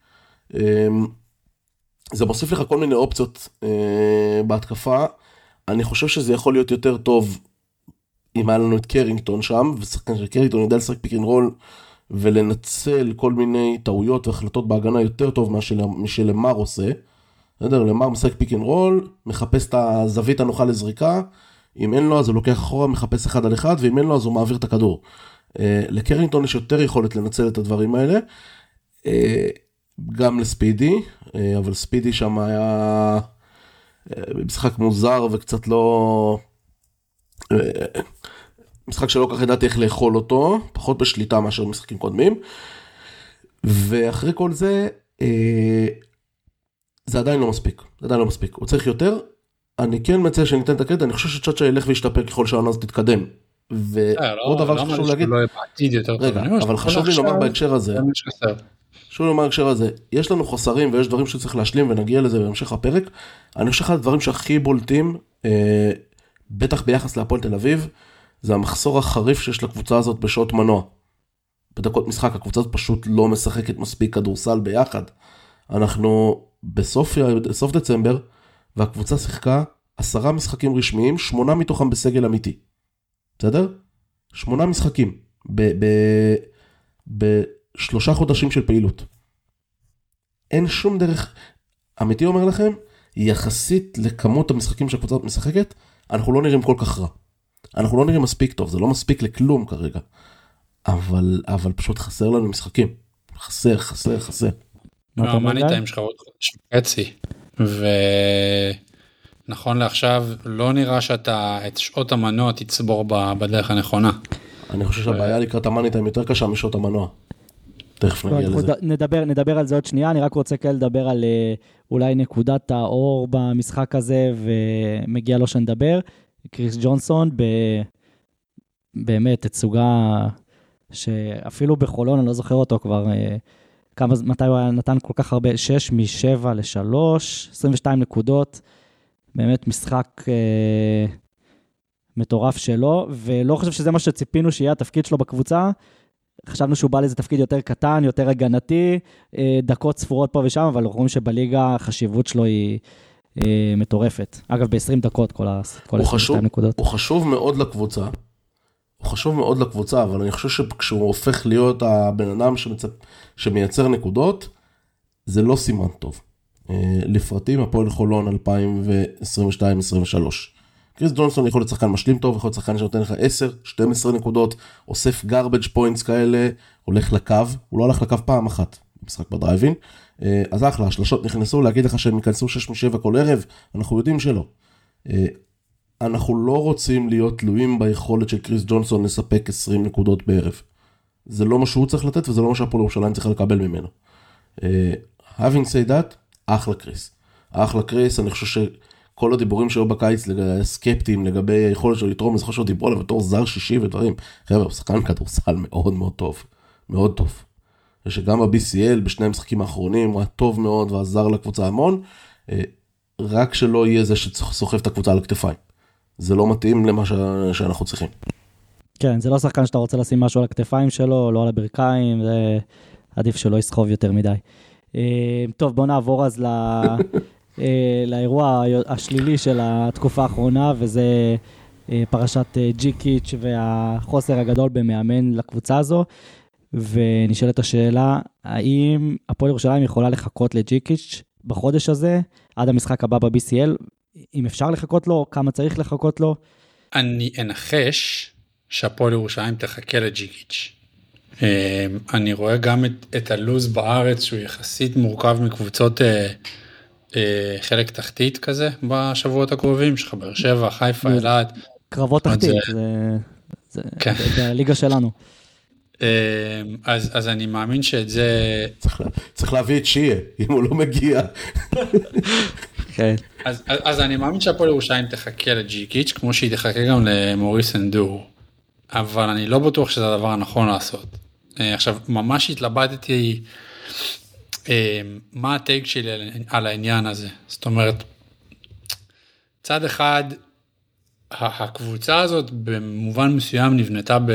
אמ, זה מוסיף לך כל מיני אופציות אה, בהתקפה, אני חושב שזה יכול להיות יותר טוב אם היה לנו את קרינגטון שם, ושחקן של קרינגטון יודע לשחק פיק רול ולנצל כל מיני טעויות והחלטות בהגנה יותר טוב משלמר עושה. בסדר, למר משחק פיק רול, מחפש את הזווית הנוחה לזריקה, אם אין לו אז הוא לוקח אחורה, מחפש אחד על אחד, ואם אין לו אז הוא מעביר את הכדור. אה, לקרינגטון יש יותר יכולת לנצל את הדברים האלה. אה, גם לספידי, אה, אבל ספידי שם היה משחק מוזר וקצת לא... משחק שלא כל כך ידעתי איך לאכול אותו, פחות בשליטה מאשר משחקים קודמים. ואחרי כל זה, זה עדיין לא מספיק, זה עדיין לא מספיק. הוא צריך יותר, אני כן מציע שניתן את הקטע, אני חושב שצ'אצ'ה ילך וישתפר ככל שהעונה הזאת תתקדם. ועוד אה, דבר שחשוב להגיד, לא רגע, אבל חשוב לי לומר בהקשר הזה, חשוב לי לומר בהקשר הזה, יש לנו חוסרים ויש דברים שצריך להשלים ונגיע לזה בהמשך הפרק. אני חושב שאחד הדברים שהכי בולטים, אה, בטח ביחס להפועל תל אביב, זה המחסור החריף שיש לקבוצה הזאת בשעות מנוע. בדקות משחק הקבוצה הזאת פשוט לא משחקת מספיק כדורסל ביחד. אנחנו בסוף, בסוף דצמבר, והקבוצה שיחקה עשרה משחקים רשמיים, שמונה מתוכם בסגל אמיתי. בסדר? שמונה משחקים בשלושה חודשים של פעילות. אין שום דרך, אמיתי אומר לכם, יחסית לכמות המשחקים שהקבוצה משחקת, אנחנו לא נראים כל כך רע. אנחנו לא נראים מספיק טוב, זה לא מספיק לכלום כרגע. אבל, אבל פשוט חסר לנו משחקים. חסר, חסר, חסר. מה אתה אומר? שלך עוד חודש וחצי. ונכון לעכשיו לא נראה שאתה את שעות המנוע תצבור בדרך הנכונה. אני חושב שהבעיה לקראת המאני טיים יותר קשה משעות המנוע. תכף נגיע לזה. נדבר, נדבר על זה עוד שנייה, אני רק רוצה כן לדבר על אה, אולי נקודת האור במשחק הזה, ומגיע לו שנדבר. קריס ג'ונסון, ב... באמת, תצוגה שאפילו בחולון, אני לא זוכר אותו כבר, אה, כמה, מתי הוא נתן כל כך הרבה, 6 מ-7 ל-3, 22 נקודות, באמת משחק אה, מטורף שלו, ולא חושב שזה מה שציפינו שיהיה התפקיד שלו בקבוצה. חשבנו שהוא בא לאיזה תפקיד יותר קטן, יותר הגנתי, אה, דקות ספורות פה ושם, אבל אנחנו רואים שבליגה החשיבות שלו היא מטורפת. אגב, ב-20 דקות כל ה-22 נקודות. הוא חשוב מאוד לקבוצה, הוא חשוב מאוד לקבוצה, אבל אני חושב שכשהוא הופך להיות הבן אדם שמצפ... שמייצר נקודות, זה לא סימן טוב. אה, לפרטים, הפועל חולון 2022-2023. קריס ג'ונסון יכול להיות שחקן משלים טוב, יכול להיות שחקן שנותן לך 10, 12 נקודות, אוסף garbage points כאלה, הולך לקו, הוא לא הלך לקו פעם אחת במשחק בדרייבין. אה, אז אחלה, השלשות נכנסו, להגיד לך שהם ייכנסו 6 מ-7 כל ערב, אנחנו יודעים שלא. אה, אנחנו לא רוצים להיות תלויים ביכולת של קריס ג'ונסון לספק 20 נקודות בערב. זה לא מה שהוא צריך לתת וזה לא מה שהפועל ירושלים צריכה לקבל ממנו. Uh, having said that, אחלה קריס. אחלה קריס, אני חושב שכל הדיבורים שהיו בקיץ סקפטיים לגבי היכולת שלו לתרום, אני זוכר שהוא דיברו עליו בתור זר שישי ודברים. חבר'ה, הוא שחקן כדורסל מאוד מאוד טוב. מאוד טוב. ושגם ב-BCL בשני המשחקים האחרונים הוא היה טוב מאוד ועזר לקבוצה המון. Uh, רק שלא יהיה זה שסוחב את הקבוצה על הכתפיים. זה לא מתאים למה ש... שאנחנו צריכים. כן, זה לא שחקן שאתה רוצה לשים משהו על הכתפיים שלו, לא על הברכיים, זה עדיף שלא יסחוב יותר מדי. אה, טוב, בוא נעבור אז ל... אה, לאירוע השלילי של התקופה האחרונה, וזה אה, פרשת ג'יקיץ' והחוסר הגדול במאמן לקבוצה הזו. ונשאלת השאלה, האם הפועל ירושלים יכולה לחכות לג'יקיץ' בחודש הזה, עד המשחק הבא ב-BCL, אם אפשר לחכות לו, כמה צריך לחכות לו? אני אנחש שהפועל ירושלים תחכה לג'יקיץ'. אה, אני רואה גם את, את הלוז בארץ שהוא יחסית מורכב מקבוצות אה, אה, חלק תחתית כזה בשבועות הקרובים, יש לך באר שבע, חיפה, אלעד. קרבות תחתית, זה, זה, כן. זה, זה הליגה שלנו. אז, אז אני מאמין שאת זה... צריך, צריך להביא את שיה, אם הוא לא מגיע. כן. אז, אז, אז אני מאמין שהפועל ירושלים תחכה לג'יקיץ' כמו שהיא תחכה גם למוריס אנדור. אבל אני לא בטוח שזה הדבר הנכון לעשות. עכשיו ממש התלבטתי מה הטייק שלי על העניין הזה. זאת אומרת, צד אחד הקבוצה הזאת במובן מסוים נבנתה ב...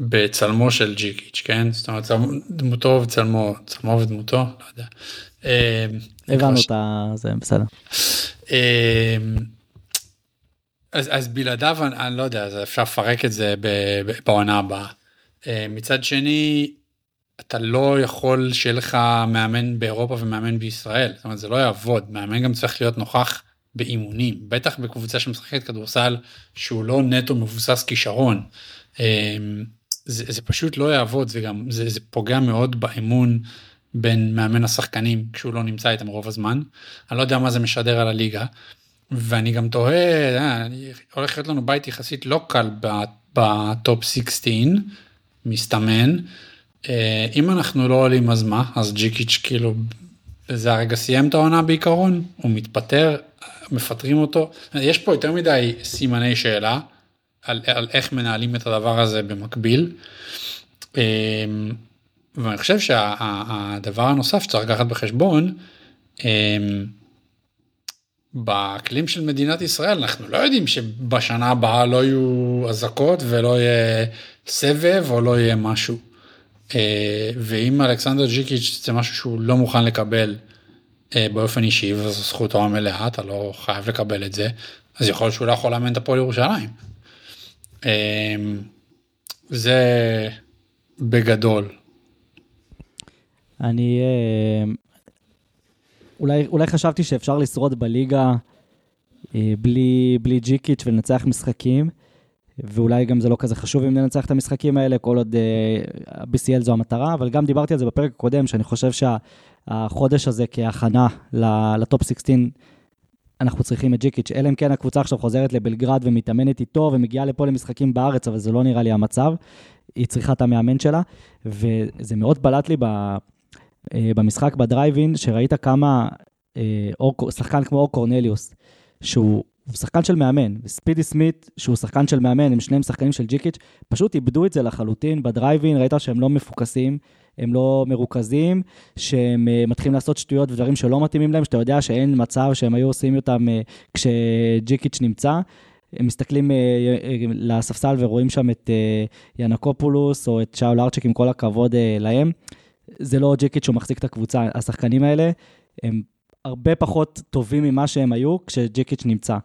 בצלמו של ג'יקיץ', כן? זאת אומרת, דמותו וצלמו, צלמו ודמותו, לא יודע. אה, הבנו את זה, בסדר. אה, אז, אז בלעדיו, אני, אני לא יודע, אז אפשר לפרק את זה בעונה הבאה. אה, מצד שני, אתה לא יכול שיהיה לך מאמן באירופה ומאמן בישראל, זאת אומרת, זה לא יעבוד, מאמן גם צריך להיות נוכח באימונים, בטח בקבוצה שמשחקת כדורסל שהוא לא נטו מבוסס כישרון. זה, זה פשוט לא יעבוד, זה גם, זה, זה פוגע מאוד באמון בין מאמן השחקנים כשהוא לא נמצא איתם רוב הזמן. אני לא יודע מה זה משדר על הליגה. ואני גם תוהה, אה, הולך להיות לנו בית יחסית לא קל בטופ 16, מסתמן. אה, אם אנחנו לא עולים אז מה? אז ג'יקיץ' כאילו, זה הרגע סיים את העונה בעיקרון, הוא מתפטר, מפטרים אותו. יש פה יותר מדי סימני שאלה. על, על איך מנהלים את הדבר הזה במקביל. אמ, ואני חושב שהדבר שה, הנוסף שצריך לקחת בחשבון, אמ, באקלים של מדינת ישראל אנחנו לא יודעים שבשנה הבאה לא יהיו אזעקות ולא יהיה סבב או לא יהיה משהו. אה, ואם אלכסנדר ג'יקיץ' זה משהו שהוא לא מוכן לקבל אה, באופן אישי וזו זכותו המלאה אתה לא חייב לקבל את זה אז יכול להיות שהוא לא יכול לאמן את הפועל ירושלים. אמ, זה בגדול. אני אמ, אולי, אולי חשבתי שאפשר לשרוד בליגה אה, בלי, בלי ג'יקיץ' ולנצח משחקים, ואולי גם זה לא כזה חשוב אם ננצח את המשחקים האלה, כל עוד ה-BCL אה, זו המטרה, אבל גם דיברתי על זה בפרק הקודם, שאני חושב שהחודש הזה כהכנה לטופ 16, אנחנו צריכים את ג'יקיץ', אלא אם כן הקבוצה עכשיו חוזרת לבלגרד ומתאמנת איתו ומגיעה לפה למשחקים בארץ, אבל זה לא נראה לי המצב. היא צריכה את המאמן שלה, וזה מאוד בלט לי ב, אה, במשחק בדרייבין, שראית כמה, אה, אור, שחקן כמו אור קורנליוס, שהוא שחקן של מאמן, וספידי סמית, שהוא שחקן של מאמן, הם שניהם שחקנים של ג'יקיץ', פשוט איבדו את זה לחלוטין בדרייבין, ראית שהם לא מפוקסים. הם לא מרוכזים, שהם uh, מתחילים לעשות שטויות ודברים שלא מתאימים להם, שאתה יודע שאין מצב שהם היו עושים אותם uh, כשג'יקיץ' נמצא. הם מסתכלים uh, לספסל ורואים שם את ינקופולוס או את שאול ארצ'ק, עם כל הכבוד להם. זה לא ג'יקיץ' שהוא מחזיק את הקבוצה, השחקנים האלה הם הרבה פחות טובים ממה שהם היו כשג'יקיץ' נמצא.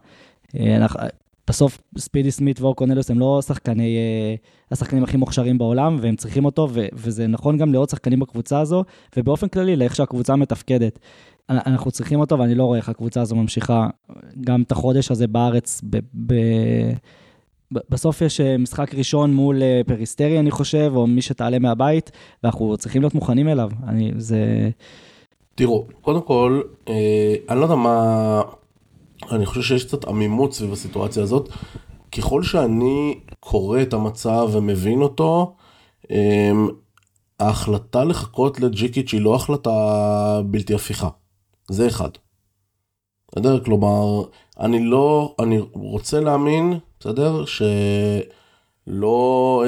בסוף ספידי סמית ואור קונלוס הם לא שחקני, אה, השחקנים הכי מוכשרים בעולם, והם צריכים אותו, ו- וזה נכון גם לעוד שחקנים בקבוצה הזו, ובאופן כללי לאיך שהקבוצה מתפקדת. אנחנו צריכים אותו, ואני לא רואה איך הקבוצה הזו ממשיכה גם את החודש הזה בארץ. ב- ב- בסוף יש אה, משחק ראשון מול אה, פריסטרי, אני חושב, או מי שתעלה מהבית, ואנחנו צריכים להיות מוכנים אליו. אני, זה... תראו, קודם כל, אה, אני לא יודע מה... אני חושב שיש קצת עמימות סביב הסיטואציה הזאת. ככל שאני קורא את המצב ומבין אותו, אמ, ההחלטה לחכות לג'יקיץ' היא לא החלטה בלתי הפיכה. זה אחד. בסדר? כלומר, אני לא, אני רוצה להאמין, בסדר? שלא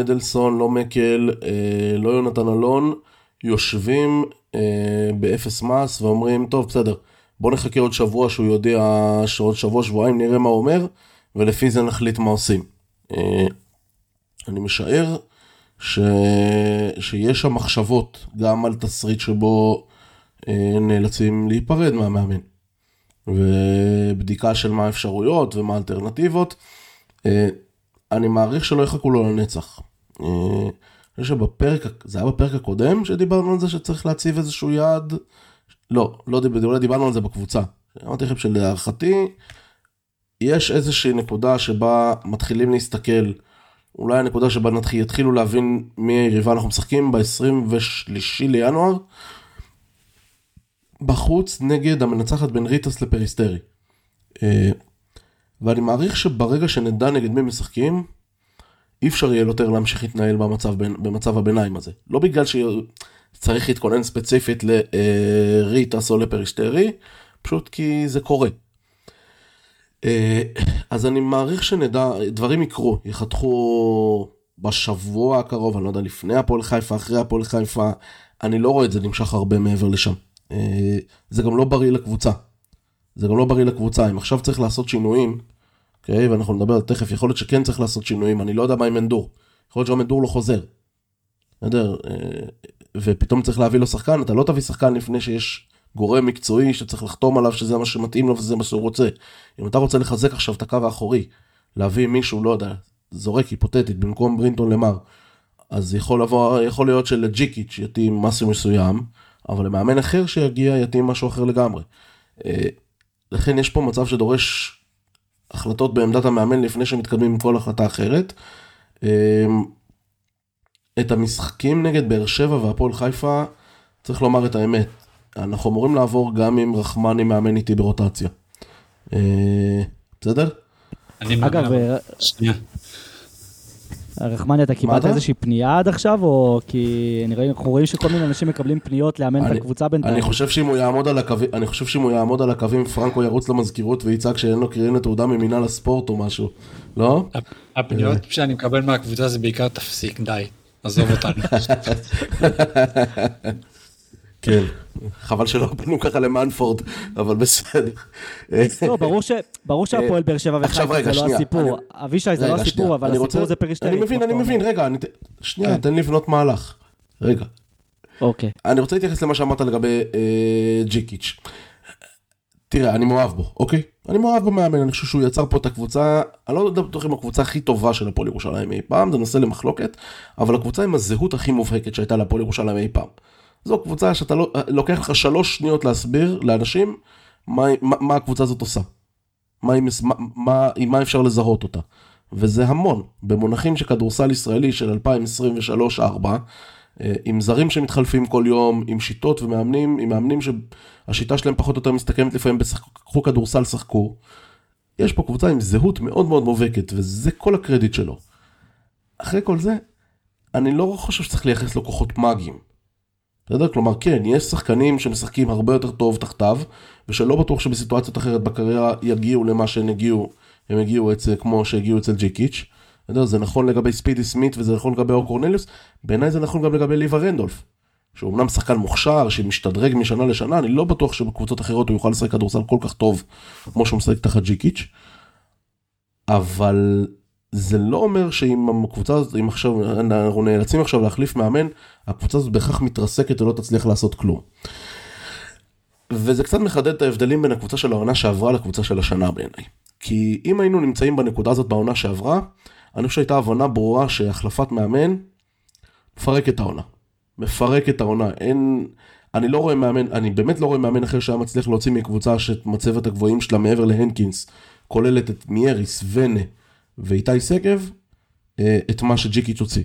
אדלסון, לא מקל, אה, לא יונתן אלון, יושבים אה, באפס מס ואומרים, טוב, בסדר. בוא נחכה עוד שבוע שהוא יודיע שעוד שבוע שבועיים נראה מה הוא אומר ולפי זה נחליט מה עושים. אה, אני משער ש... שיש שם מחשבות גם על תסריט שבו אה, נאלצים להיפרד מהמאמן. ובדיקה של מה האפשרויות ומה האלטרנטיבות. אה, אני מעריך שלא יחכו לו לנצח. אני חושב שבפרק, זה היה בפרק הקודם שדיברנו על זה שצריך להציב איזשהו יעד לא, לא דיברנו, אולי דיברנו על זה בקבוצה. אמרתי לכם שלהערכתי, יש איזושהי נקודה שבה מתחילים להסתכל, אולי הנקודה שבה נתחיל, יתחילו להבין מי היריבה אנחנו משחקים ב-23 לינואר, בחוץ נגד המנצחת בין ריטאס לפריסטרי. אה, ואני מעריך שברגע שנדע נגד מי משחקים, אי אפשר יהיה יותר להמשיך להתנהל במצב, במצב הביניים הזה. לא בגלל שצריך להתכונן ספציפית לריטאס או לפריסטרי, פשוט כי זה קורה. אה, אז אני מעריך שנדע, דברים יקרו, יחתכו בשבוע הקרוב, אני לא יודע, לפני הפועל חיפה, אחרי הפועל חיפה, אני לא רואה את זה נמשך הרבה מעבר לשם. אה, זה גם לא בריא לקבוצה. זה גם לא בריא לקבוצה, אם עכשיו צריך לעשות שינויים, אוקיי, ואנחנו נדבר תכף, יכול להיות שכן צריך לעשות שינויים, אני לא יודע מה עם אנדור. יכול להיות שהיום אנדור לא חוזר. בסדר? אה, ופתאום צריך להביא לו שחקן, אתה לא תביא שחקן לפני שיש גורם מקצועי שצריך לחתום עליו שזה מה שמתאים לו וזה מה שהוא רוצה. אם אתה רוצה לחזק עכשיו את הקו האחורי, להביא מישהו, לא יודע, זורק היפותטית במקום ברינטון למר, אז יכול, לבוא, יכול להיות שלג'יקיץ' יתאים משהו מסוים, אבל למאמן אחר שיגיע יתאים משהו אחר לגמרי. אה, לכן יש פה מצב שדורש החלטות בעמדת המאמן לפני שמתקדמים עם כל החלטה אחרת. אה, את המשחקים נגד באר שבע והפועל חיפה, צריך לומר את האמת, אנחנו אמורים לעבור גם עם רחמני מאמן איתי ברוטציה. אה, בסדר? אגב, שנייה. רחמני, אתה קיבלת איזושהי פנייה עד עכשיו, או כי אנחנו רואים שכל מיני אנשים מקבלים פניות לאמן את הקבוצה בינתיים? אני חושב שאם הוא יעמוד על הקווים, אני חושב שאם הוא יעמוד על הקווים, פרנקו ירוץ למזכירות ויצעק שאין לו קריין לתעודה ממינהל הספורט או משהו, לא? הפניות שאני מקבל מהקבוצה זה בעיקר תפסיק, די, עזוב אותנו. כן, חבל שלא בנו ככה למנפורד, אבל בסדר. לא, ברור שהפועל באר שבע וחיפה זה לא הסיפור. אבישי זה לא הסיפור, אבל הסיפור זה פרישטרי. אני מבין, אני מבין, רגע, שנייה, כן. תן לבנות מהלך. רגע. אוקיי. אני רוצה להתייחס למה שאמרת לגבי אה, ג'יקיץ'. תראה, אני מאוהב בו, אוקיי? אני מאוהב במאמן, אני חושב שהוא יצר פה את הקבוצה, אני לא יודע בטוח אם הקבוצה הכי טובה של הפועל ירושלים אי פעם, זה נושא למחלוקת, אבל הקבוצה עם הזהות הכי מובהקת שהייתה להפועל ירושלים אי פעם. זו קבוצה שאתה לא, לוקח לך שלוש שניות להסביר לאנשים מה, מה, מה הקבוצה הזאת עושה. מה, מה, מה, מה אפשר לזהות אותה. וזה המון. במונחים של כדורסל ישראלי של 2023-2024, אה, עם זרים שמתחלפים כל יום, עם שיטות ומאמנים, עם מאמנים שהשיטה שלהם פחות או יותר מסתכמת לפעמים בשחקו כדורסל, שחקו. יש פה קבוצה עם זהות מאוד מאוד מובהקת, וזה כל הקרדיט שלו. אחרי כל זה, אני לא חושב שצריך לייחס לו כוחות מאגיים. בסדר? כלומר, כן, יש שחקנים שמשחקים הרבה יותר טוב תחתיו, ושלא בטוח שבסיטואציות אחרת בקריירה יגיעו למה שהם הגיעו, הם הגיעו אצל, כמו שהגיעו אצל ג'יקיץ'. בסדר? זה נכון לגבי ספידי סמית וזה נכון לגבי אור קורנליוס, בעיניי זה נכון גם לגבי ליבה רנדולף. שהוא אמנם שחקן מוכשר, שמשתדרג משנה לשנה, אני לא בטוח שבקבוצות אחרות הוא יוכל לשחק כדורסל כל כך טוב, כמו שהוא משחק תחת ג'יקיץ'. אבל זה לא אומר שאם הקבוצה הזאת, אם עכשיו, אנחנו נאלצים עכשיו להחליף מאמן, הקבוצה הזאת בהכרח מתרסקת ולא תצליח לעשות כלום. וזה קצת מחדד את ההבדלים בין הקבוצה של העונה שעברה לקבוצה של השנה בעיניי. כי אם היינו נמצאים בנקודה הזאת בעונה שעברה, אני חושב שהייתה הבנה ברורה שהחלפת מאמן מפרק את העונה. מפרק את העונה. אין... אני לא רואה מאמן, אני באמת לא רואה מאמן אחר שהיה מצליח להוציא מקבוצה שאת מצבת הגבוהים שלה מעבר להנקינס, כוללת את מייריס, ונה, ואיתי שגב אה, את מה שג'יקיץ' הוציא.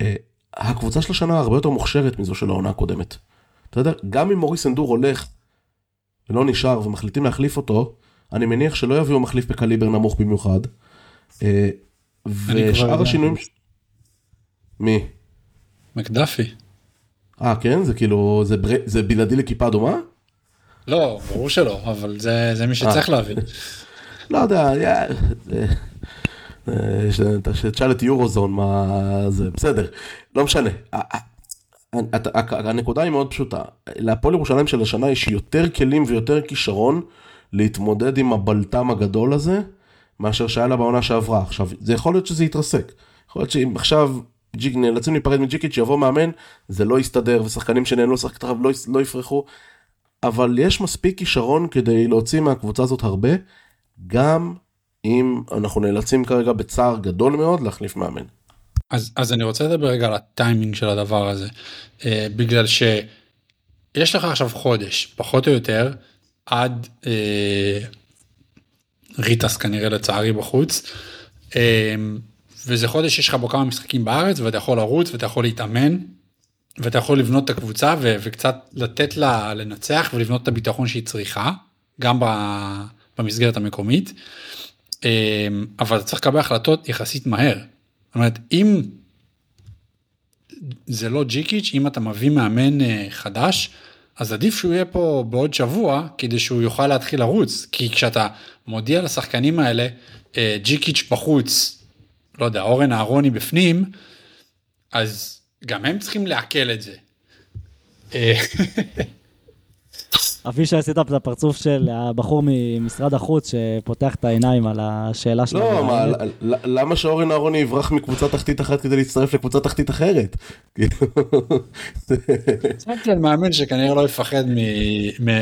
אה, הקבוצה של השנה הרבה יותר מוכשרת מזו של העונה הקודמת. אתה יודע, גם אם מוריס אנדור הולך ולא נשאר ומחליטים להחליף אותו, אני מניח שלא יביאו מחליף בקליבר נמוך במיוחד. אה, ושאר השינויים... מי? מקדפי. אה כן? זה כאילו, זה, בר... זה בלעדי לכיפה אדומה? לא, ברור שלא, אבל זה, זה מי שצריך להבין. לא יודע, תשאל את יורוזון מה זה, בסדר, לא משנה. הנקודה היא מאוד פשוטה, להפועל ירושלים של השנה יש יותר כלים ויותר כישרון להתמודד עם הבלטם הגדול הזה, מאשר שהיה לה בעונה שעברה. עכשיו, זה יכול להיות שזה יתרסק. יכול להיות שאם עכשיו נאלצים להיפרד מג'יקיץ', שיבוא מאמן, זה לא יסתדר, ושחקנים שנהנו לשחק את הרב לא, לא יפרחו, אבל יש מספיק כישרון כדי להוציא מהקבוצה הזאת הרבה, גם אם אנחנו נאלצים כרגע בצער גדול מאוד להחליף מאמן. אז, אז אני רוצה לדבר רגע על הטיימינג של הדבר הזה, אה, בגלל שיש לך עכשיו חודש, פחות או יותר, עד אה, ריטס כנראה לצערי בחוץ, אה, וזה חודש שיש לך בו כמה משחקים בארץ ואתה יכול לרוץ ואתה יכול להתאמן ואתה יכול לבנות את הקבוצה ו- וקצת לתת לה לנצח ולבנות את הביטחון שהיא צריכה, גם ב... במסגרת המקומית. אבל צריך לקבל החלטות יחסית מהר. זאת אומרת, אם זה לא ג'יקיץ', אם אתה מביא מאמן חדש, אז עדיף שהוא יהיה פה בעוד שבוע כדי שהוא יוכל להתחיל לרוץ כי כשאתה מודיע לשחקנים האלה ג'יקיץ' בחוץ לא יודע אורן אהרוני בפנים אז גם הם צריכים לעכל את זה. אבישי עשית את הפרצוף של הבחור ממשרד החוץ שפותח את העיניים על השאלה שלו. לא, מה, למה שאורן אהרוני יברח מקבוצה תחתית אחת כדי להצטרף לקבוצה תחתית אחרת? על מאמן שכנראה לא יפחד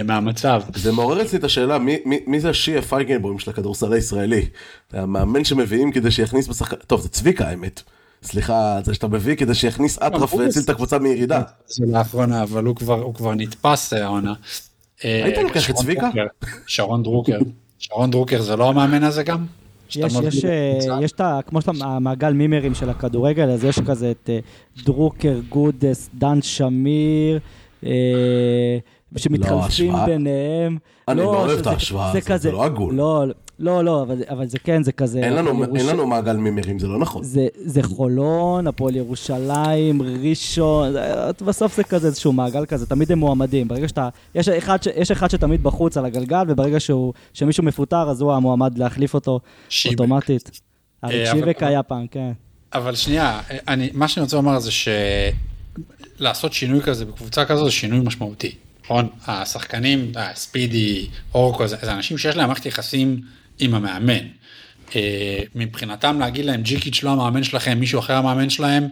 מהמצב. זה מעורר אצלי את השאלה מי זה השיעה פייגנבוים של הכדורסל הישראלי? המאמן שמביאים כדי שיכניס בשחקן, טוב זה צביקה האמת. סליחה, זה שאתה מביא כדי שיכניס אטרף ויציל את הקבוצה מירידה. זה לאחרונה, אבל הוא כבר נתפס העונה. היית לוקח את צביקה? שרון דרוקר. שרון דרוקר זה לא המאמן הזה גם? יש, יש, יש את ה... כמו שאתה, המעגל מימרים של הכדורגל, אז יש כזה את דרוקר, גודס, דן שמיר, שמתחלפים ביניהם. אני לא אוהב את ההשוואה הזאת, זה לא הגון. לא, לא, לא, אבל, אבל זה כן, זה כזה... אין לנו, ירוש... אין לנו מעגל מימרים, זה לא נכון. זה, זה חולון, הפועל ירושלים, ראשון, בסוף זה כזה איזשהו מעגל כזה, תמיד הם מועמדים. ברגע שאתה... יש אחד, יש אחד שתמיד בחוץ על הגלגל, וברגע שהוא, שמישהו מפוטר, אז הוא המועמד להחליף אותו שיבק. אוטומטית. אריק אה, שיבק היה פעם, כן. אבל שנייה, אני, מה שאני רוצה לומר זה שלעשות שינוי כזה בקבוצה כזו זה שינוי משמעותי. נכון? השחקנים, ספידי, אורקו, זה, זה אנשים שיש להם מערכת יחסים עם המאמן. אה, מבחינתם להגיד להם ג'יקיץ' לא המאמן שלכם, מישהו אחר המאמן שלהם,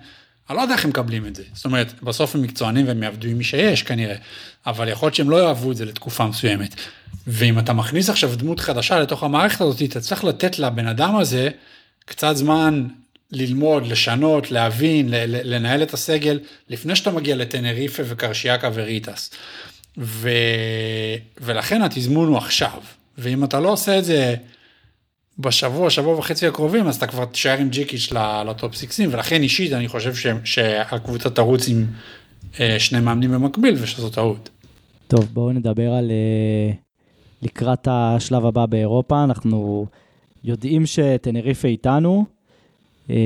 אני לא יודע איך הם מקבלים את זה. זאת אומרת, בסוף הם מקצוענים והם יעבדו עם מי שיש כנראה, אבל יכול להיות שהם לא יאהבו את זה לתקופה מסוימת. ואם אתה מכניס עכשיו דמות חדשה לתוך המערכת הזאת, אתה צריך לתת לבן אדם הזה קצת זמן ללמוד, לשנות, להבין, לנהל את הסגל, לפני שאתה מגיע לטנריפה וקרשיאקה וריטס. ו... ולכן התזמון הוא עכשיו. ואם אתה לא עושה את זה בשבוע, שבוע וחצי הקרובים, אז אתה כבר תישאר עם ג'יקיץ' לטופ סיקסים, ולכן אישית אני חושב ש... שהקבוצה תרוץ עם אה, שני מאמנים במקביל, ושזו טעות. טוב, בואו נדבר על אה, לקראת השלב הבא באירופה. אנחנו יודעים שטנריפה איתנו, אה,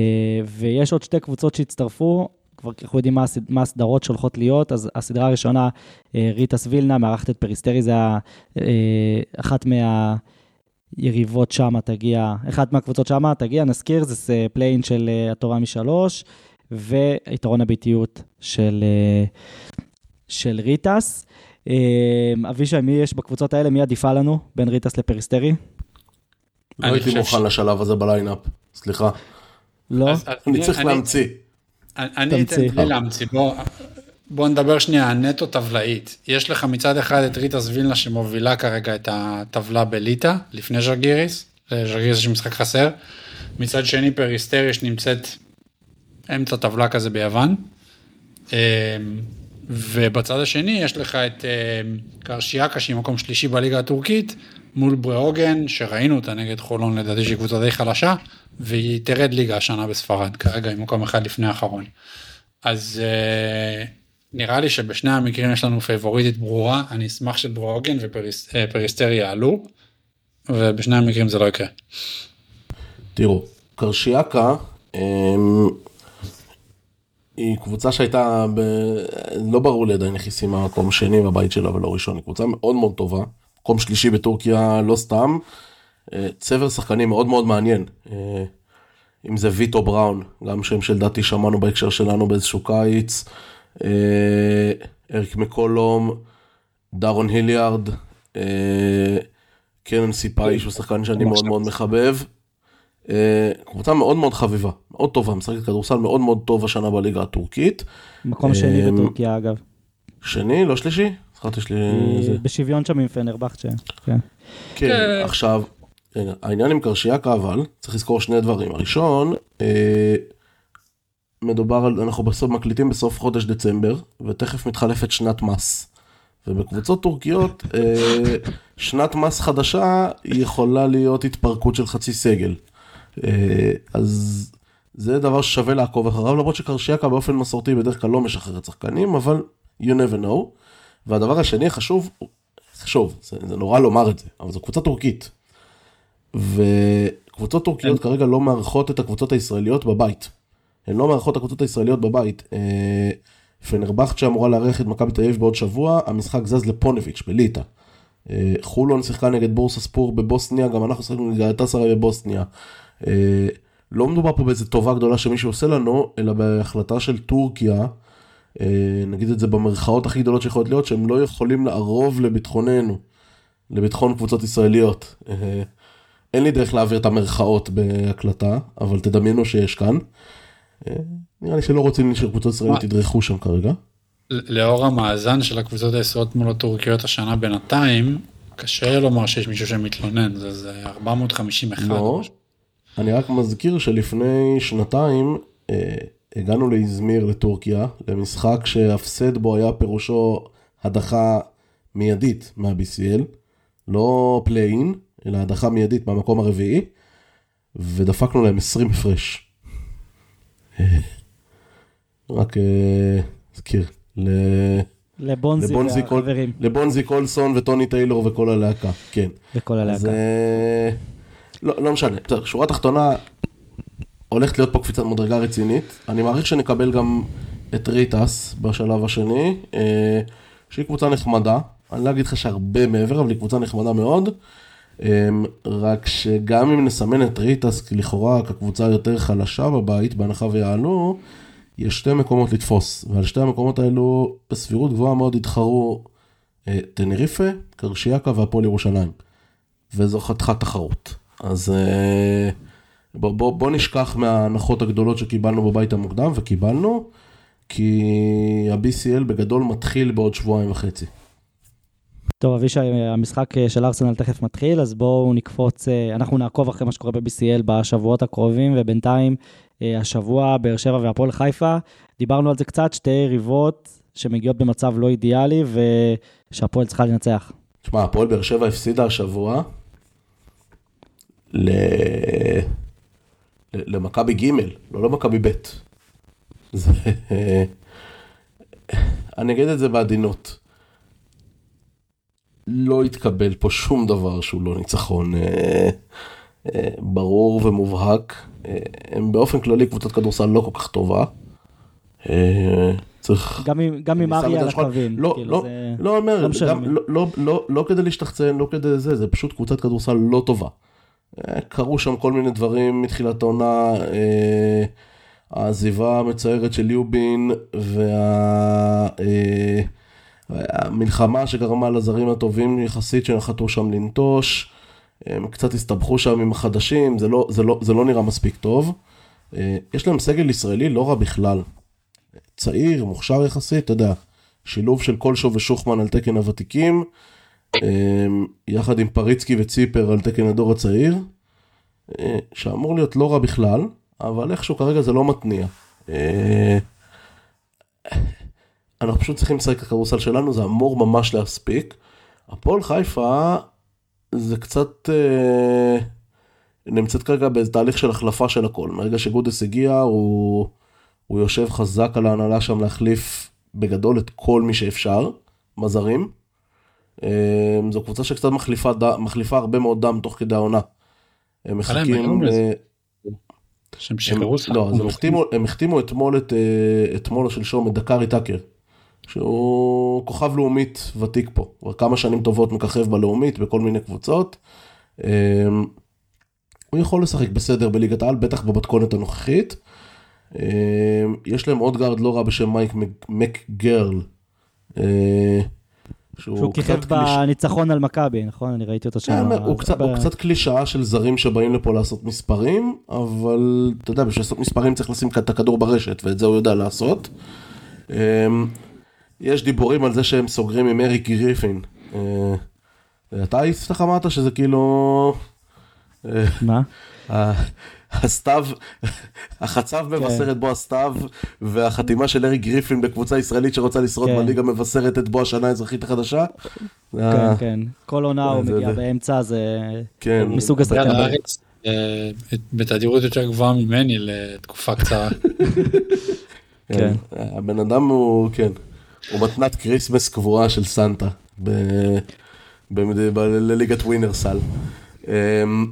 ויש עוד שתי קבוצות שהצטרפו. כבר אנחנו יודעים מה, מה הסדרות שהולכות להיות, אז הסדרה הראשונה, ריטאס וילנה, מארחת את פריסטרי, זה היה אה, אחת מהיריבות שמה תגיע, אחת מהקבוצות שמה תגיע, נזכיר, זה play-in של אה, הטובה משלוש, ויתרון הביתיות של, של ריטאס. אבישי, מי יש בקבוצות האלה? מי עדיפה לנו בין ריטאס לפריסטרי? לא הייתי מוכן לשלב הזה ב lineup, סליחה. לא? אני צריך להמציא. אני אתן בלי להמציא, בוא, בוא נדבר שנייה נטו טבלאית. יש לך מצד אחד את ריטאס וילנה שמובילה כרגע את הטבלה בליטא, לפני ז'לגיריס, ז'לגיריס יש משחק חסר. מצד שני פריסטרי נמצאת אמצע טבלה כזה ביוון. אמ, ובצד השני יש לך את אמ, קרשיאקה שהיא מקום שלישי בליגה הטורקית, מול בריאוגן, שראינו אותה נגד חולון לדעתי שהיא קבוצה די חלשה, והיא תרד ליגה השנה בספרד, כרגע היא מקום אחד לפני האחרון. אז uh, נראה לי שבשני המקרים יש לנו פייבוריטית ברורה, אני אשמח שבריאוגן ופריסטרי יעלו, ובשני המקרים זה לא יקרה. תראו, קרשיאקה, אמ, היא קבוצה שהייתה, ב... לא ברור לי עדיין איך היא סיימה מקום שני בבית שלה ולא ראשון, היא קבוצה מאוד מאוד טובה, מקום שלישי בטורקיה לא סתם, אה, צבר שחקנים מאוד מאוד מעניין, אה, אם זה ויטו בראון, גם שם שלדעתי שמענו בהקשר שלנו באיזשהו קיץ, אריק מקולום, דארון היליארד, קרן סיפאי שהוא שחקן שאני מאוד מאוד מחבב. קבוצה מאוד מאוד חביבה, מאוד טובה, משחקת כדורסל מאוד מאוד טוב השנה בליגה הטורקית. מקום שני בטורקיה אגב. שני, לא שלישי? זכרתי שלי... בשוויון שם עם פנרבכצ'ה. כן. כן, עכשיו, העניין עם קרשיאקה אבל, צריך לזכור שני דברים. הראשון, אה, מדובר על, אנחנו בסוף מקליטים בסוף חודש דצמבר, ותכף מתחלפת שנת מס. ובקבוצות טורקיות, אה, שנת מס חדשה יכולה להיות התפרקות של חצי סגל. אה, אז זה דבר ששווה לעקוב אחריו, למרות שקרשיאקה באופן מסורתי בדרך כלל לא משחררת שחקנים, אבל you never know. והדבר השני החשוב, חשוב, זה, זה נורא לומר את זה, אבל זו קבוצה טורקית. וקבוצות טורקיות כרגע לא מארחות את הקבוצות הישראליות בבית. הן לא מארחות הקבוצות הישראליות בבית. אה, פנרבכט שאמורה לארח את מכבי תל אביב בעוד שבוע, המשחק זז לפונביץ' בליטא. אה, חולון שיחקה נגד בורסה ספור בבוסניה, גם אנחנו שיחקנו נגד גלטסראי בבוסניה. אה, לא מדובר פה באיזה טובה גדולה שמישהו עושה לנו, אלא בהחלטה של טורקיה, נגיד את זה במרכאות הכי גדולות שיכולות להיות, שהם לא יכולים לערוב לביטחוננו, לביטחון קבוצות ישראליות. אין לי דרך להעביר את המרכאות בהקלטה, אבל תדמיינו שיש כאן. נראה לי שלא רוצים שקבוצות ישראליות ידרכו שם כרגע. לאור המאזן של הקבוצות הישראליות מול הטורקיות השנה בינתיים, קשה לומר שיש מישהו שמתלונן, זה, זה 451. לא, אני רק מזכיר שלפני שנתיים אה, הגענו לאזמיר לטורקיה, למשחק שהפסד בו היה פירושו הדחה מיידית מה-BCL, לא play-in, אלא הדחה מיידית מהמקום הרביעי, ודפקנו להם 20 הפרש. רק אזכיר. אה, ל... לבונזי לבונזי והחברים. לבונזי קולסון וטוני טיילור וכל הלהקה, כן. וכל הלהקה. אז אה, לא, לא משנה, בסדר, שורה תחתונה, הולכת להיות פה קפיצת מדרגה רצינית. אני מעריך שנקבל גם את ריטאס בשלב השני, אה, שהיא קבוצה נחמדה. אני לא אגיד לך שהרבה מעבר, אבל היא קבוצה נחמדה מאוד. אה, רק שגם אם נסמן את ריטאס לכאורה כקבוצה יותר חלשה בבית, בהנחה ויעלו, יש שתי מקומות לתפוס, ועל שתי המקומות האלו בסבירות גבוהה מאוד יתחרו אה, טנריפה, קרשיאקה והפועל ירושלים. וזו חתיכת תחרות. אז אה, בוא, בוא, בוא נשכח מההנחות הגדולות שקיבלנו בבית המוקדם, וקיבלנו, כי ה-BCL בגדול מתחיל בעוד שבועיים וחצי. טוב, אבישי, המשחק אה, של ארסנל תכף מתחיל, אז בואו נקפוץ, אה, אנחנו נעקוב אחרי מה שקורה ב-BCL בשבועות הקרובים, ובינתיים אה, השבוע באר שבע והפועל חיפה, דיברנו על זה קצת, שתי יריבות שמגיעות במצב לא אידיאלי, ושהפועל צריכה לנצח. תשמע, הפועל באר שבע הפסידה השבוע ל... למכבי ג', לא למכבי ב'. זה... אני אגיד את זה בעדינות. לא התקבל פה שום דבר שהוא לא ניצחון אה, אה, ברור ומובהק. אה, הם באופן כללי קבוצת כדורסל לא כל כך טובה. אה, צריך... גם עם, אריה על. הקווים. לא, כאילו לא, זה... לא אומר, לא גם. לא, לא, לא, לא כדי להשתחצן, לא כדי זה, זה פשוט קבוצת כדורסל לא טובה. אה, קרו שם כל מיני דברים מתחילת העונה, אה, העזיבה המצערת של יובין והמלחמה שגרמה לזרים הטובים יחסית שנחתו שם לנטוש. הם קצת הסתבכו שם עם החדשים, זה לא, זה לא, זה לא נראה מספיק טוב. אה, יש להם סגל ישראלי לא רע בכלל. צעיר, מוכשר יחסית, אתה יודע, שילוב של קולשו ושוחמן על תקן הוותיקים, אה, יחד עם פריצקי וציפר על תקן הדור הצעיר, אה, שאמור להיות לא רע בכלל, אבל איכשהו כרגע זה לא מתניע. אנחנו פשוט צריכים לשחק את הכדורסל שלנו, זה אמור ממש להספיק. הפועל חיפה זה קצת אה, נמצאת כרגע באיזה תהליך של החלפה של הכל. מרגע שגודס הגיע, הוא, הוא יושב חזק על ההנהלה שם להחליף בגדול את כל מי שאפשר, בזרים. אה, זו קבוצה שקצת מחליפה, ד- מחליפה הרבה מאוד דם תוך כדי העונה. הם מחכים... אה. שהם הם, שחררו שחק- לא, אז הם החתימו, הם החתימו אתמול את, אה, אתמול או שלשום את דקארי טאקר, שהוא כוכב לאומית ותיק פה, כבר כמה שנים טובות מככב בלאומית בכל מיני קבוצות. אה, הוא יכול לשחק בסדר בליגת העל, בטח במתכונת הנוכחית. אה, יש להם עוד גארד לא רע בשם מייק מק- מקגרל. אה, שהוא כיכב קצת קליש- בניצחון על מכבי, נכון? אני ראיתי אותו שם. כן, הוא קצת, ב- הוא קצת קלישאה של זרים שבאים לפה לעשות מספרים, אבל אתה יודע, בשביל לעשות מספרים צריך לשים את הכדור ברשת, ואת זה הוא יודע לעשות. יש דיבורים על זה שהם סוגרים עם אריק גריפין. אה, אתה יפתח אמרת שזה כאילו... אה, מה? הסתיו, החצב כן. מבשר את בוא הסתיו, והחתימה של אריק גריפין בקבוצה ישראלית שרוצה לשרוד כן. בליגה מבשרת את בוא השנה האזרחית החדשה. כן, אה, כן. כל עונה הוא מגיע באמצע, זה כן. מסוג השחקן. בתדירות יותר גבוהה ממני לתקופה קצרה. כן. הבן אדם הוא, כן, הוא מתנת כריסמס קבועה של סנטה לליגת ווינר סל. אמ,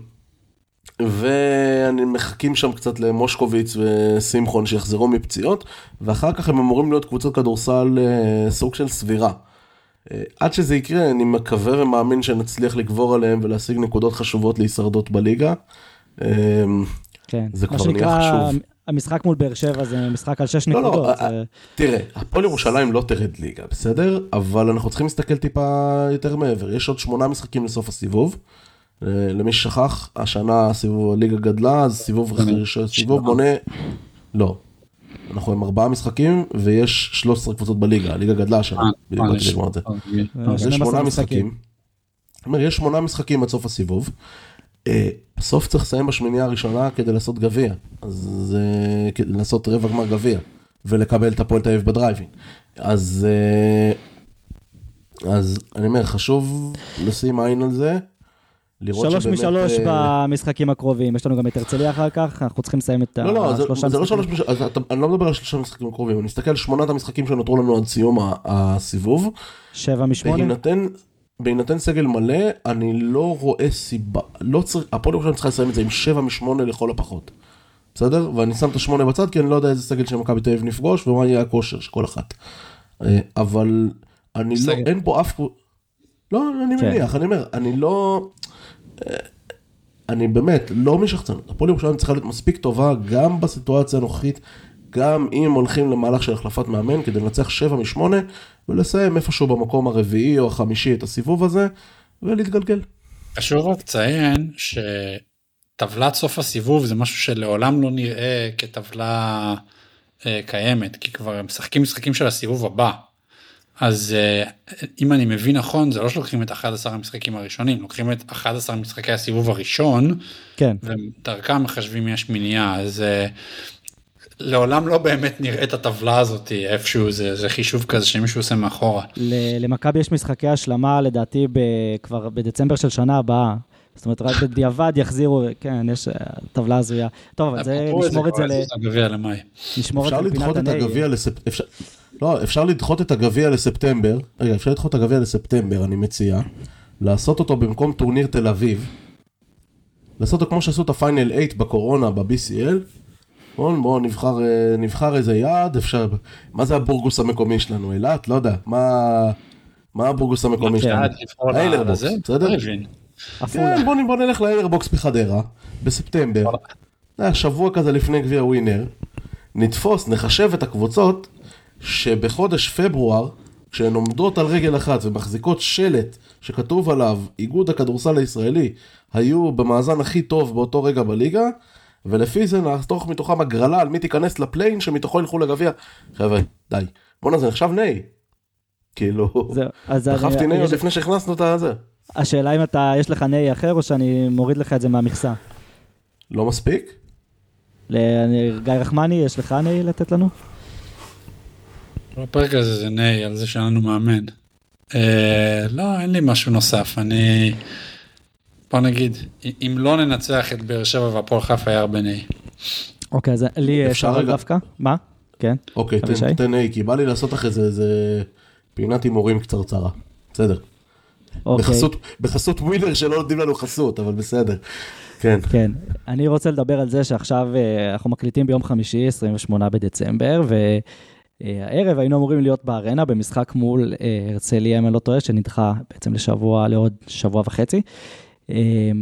ומחכים שם קצת למושקוביץ ושמחון שיחזרו מפציעות, ואחר כך הם אמורים להיות קבוצות כדורסל אה, סוג של סבירה. אה, עד שזה יקרה, אני מקווה ומאמין שנצליח לגבור עליהם ולהשיג נקודות חשובות להישרדות בליגה. אה, כן. זה כבר נהיה חשוב. המשחק מול באר שבע זה משחק על שש לא, לא, נקודות. אה, זה- תראה, הפועל ירושלים לא תרד ליגה, בסדר? אבל אנחנו צריכים להסתכל טיפה יותר מעבר. יש עוד שמונה משחקים לסוף הסיבוב. אה, למי ששכח, השנה הסיבוב הליגה גדלה, אז סיבוב ראשון- סיבוב מונה... לא. אנחנו עם ארבעה משחקים, ויש 13 קבוצות בליגה, הליגה גדלה השנה. אה, בדיוק אה, באתי יש- לגמור את זה. אה, אז יש 12 שמונה משחקים. יש שמונה משחקים עד סוף הסיבוב. אה, בסוף צריך לסיים בשמינייה הראשונה כדי לעשות גביע. אז כדי לעשות רבע גמר גביע. ולקבל את הפועל תל אביב בדרייבין. אז, אה, אז אני אומר, חשוב לשים עין על זה. לראות שלוש שבאמת, משלוש אה, במשחקים הקרובים, יש לנו גם את הרצליה אחר כך, אנחנו צריכים לסיים את לא, לא, זה, השלושה זה לא משחקים. שלוש, משחקים, אני לא מדבר על שלושה משחקים הקרובים, אני מסתכל על שמונת המשחקים שנותרו לנו עד סיום הסיבוב. שבע משמונה? בהינתן, בהינתן סגל מלא, אני לא רואה סיבה, לא צריך, הפועל ירושלים צריכה לסיים את זה עם 7 מ-8 לכל הפחות. בסדר? ואני שם את השמונה בצד, כי אני לא יודע איזה סגל של מכבי תל אביב נפגוש, ומה יהיה הכושר של כל אחת. אה, אבל אני לא, סגל. אין פה אף... לא, אני כן. מניח, אני אומר, אני לא... אה, אני באמת לא משחצנות. הפועל ירושלים צריכה להיות מספיק טובה גם בסיטואציה הנוכחית, גם אם הולכים למהלך של החלפת מאמן כדי לנצח 7 מ-8 ולסיים איפשהו במקום הרביעי או החמישי את הסיבוב הזה ולהתגלגל. חשוב רק לציין שטבלת סוף הסיבוב זה משהו שלעולם לא נראה כטבלה אה, קיימת כי כבר הם משחקים משחקים של הסיבוב הבא. אז אה, אם אני מבין נכון זה לא שלוקחים את 11 המשחקים הראשונים לוקחים את 11 משחקי הסיבוב הראשון כן, ודרכם מחשבים יש מניעה אז אה, לעולם לא באמת נראה את הטבלה הזאת איפשהו זה, זה חישוב כזה שמישהו עושה מאחורה. ל- למכבי יש משחקי השלמה לדעתי ב- כבר בדצמבר של שנה הבאה. זאת אומרת, רק בדיעבד יחזירו, כן, יש אה, טבלה הזויה. טוב, אבל זה, נשמור את זה, ל- הגביע למאי. נשמור את אפשר זה לפינת לדחות את הנגב. הגביע לספטמבר, אפשר... לא, אפשר לדחות את הגביע לספטמבר, רגע, אפשר לדחות את הגביע לספטמבר, אני מציע, לעשות אותו במקום טורניר תל אביב, לעשות אותו כמו שעשו את הפיינל 8 בקורונה ב-BCL, בואו בוא נבחר, אה, נבחר איזה יעד, אפשר, מה זה הבורגוס המקומי שלנו, אילת? לא יודע, מה, מה הבורגוס המקומי. שלנו? לזה? בסדר? לא. כן, בוא, נ- בוא נלך לאיירבוקס בחדרה, בספטמבר. שבוע כזה לפני גביע ווינר. נתפוס, נחשב את הקבוצות שבחודש פברואר, כשהן עומדות על רגל אחת ומחזיקות שלט שכתוב עליו איגוד הכדורסל הישראלי, היו במאזן הכי טוב באותו רגע בליגה, ולפי זה נחתוך מתוכם הגרלה על מי תיכנס לפליין שמתוכו ילכו לגביע. חבר'ה, די. בואנה זה נחשב ניי. כאילו, דחפתי ניי עוד לפני שהכנסנו את הזה. השאלה אם אתה, יש לך נהי אחר, או שאני מוריד לך את זה מהמכסה. לא מספיק? ל- אני- גיא רחמני, יש לך נהי לתת לנו? בפרק הזה זה ניי על זה שאין לנו מאמן. אה, לא, אין לי משהו נוסף. אני... בוא נגיד, אם לא ננצח את באר שבע והפועל חיפה היה הרבה ניי. אוקיי, אז לי אפשר אפשר? דווקא? מה? כן. אוקיי? תן, תן A, כי בא לי לעשות זה איזה פינת הימורים קצרצרה. בסדר. אוקיי. בחסות, בחסות ווינר שלא נותנים לנו חסות, אבל בסדר. כן. כן, אני רוצה לדבר על זה שעכשיו אה, אנחנו מקליטים ביום חמישי, 28 בדצמבר, והערב היינו אמורים להיות בארנה במשחק מול אה, הרצליה, אם אני לא טועה, שנדחה בעצם לשבוע, לעוד שבוע וחצי. אה,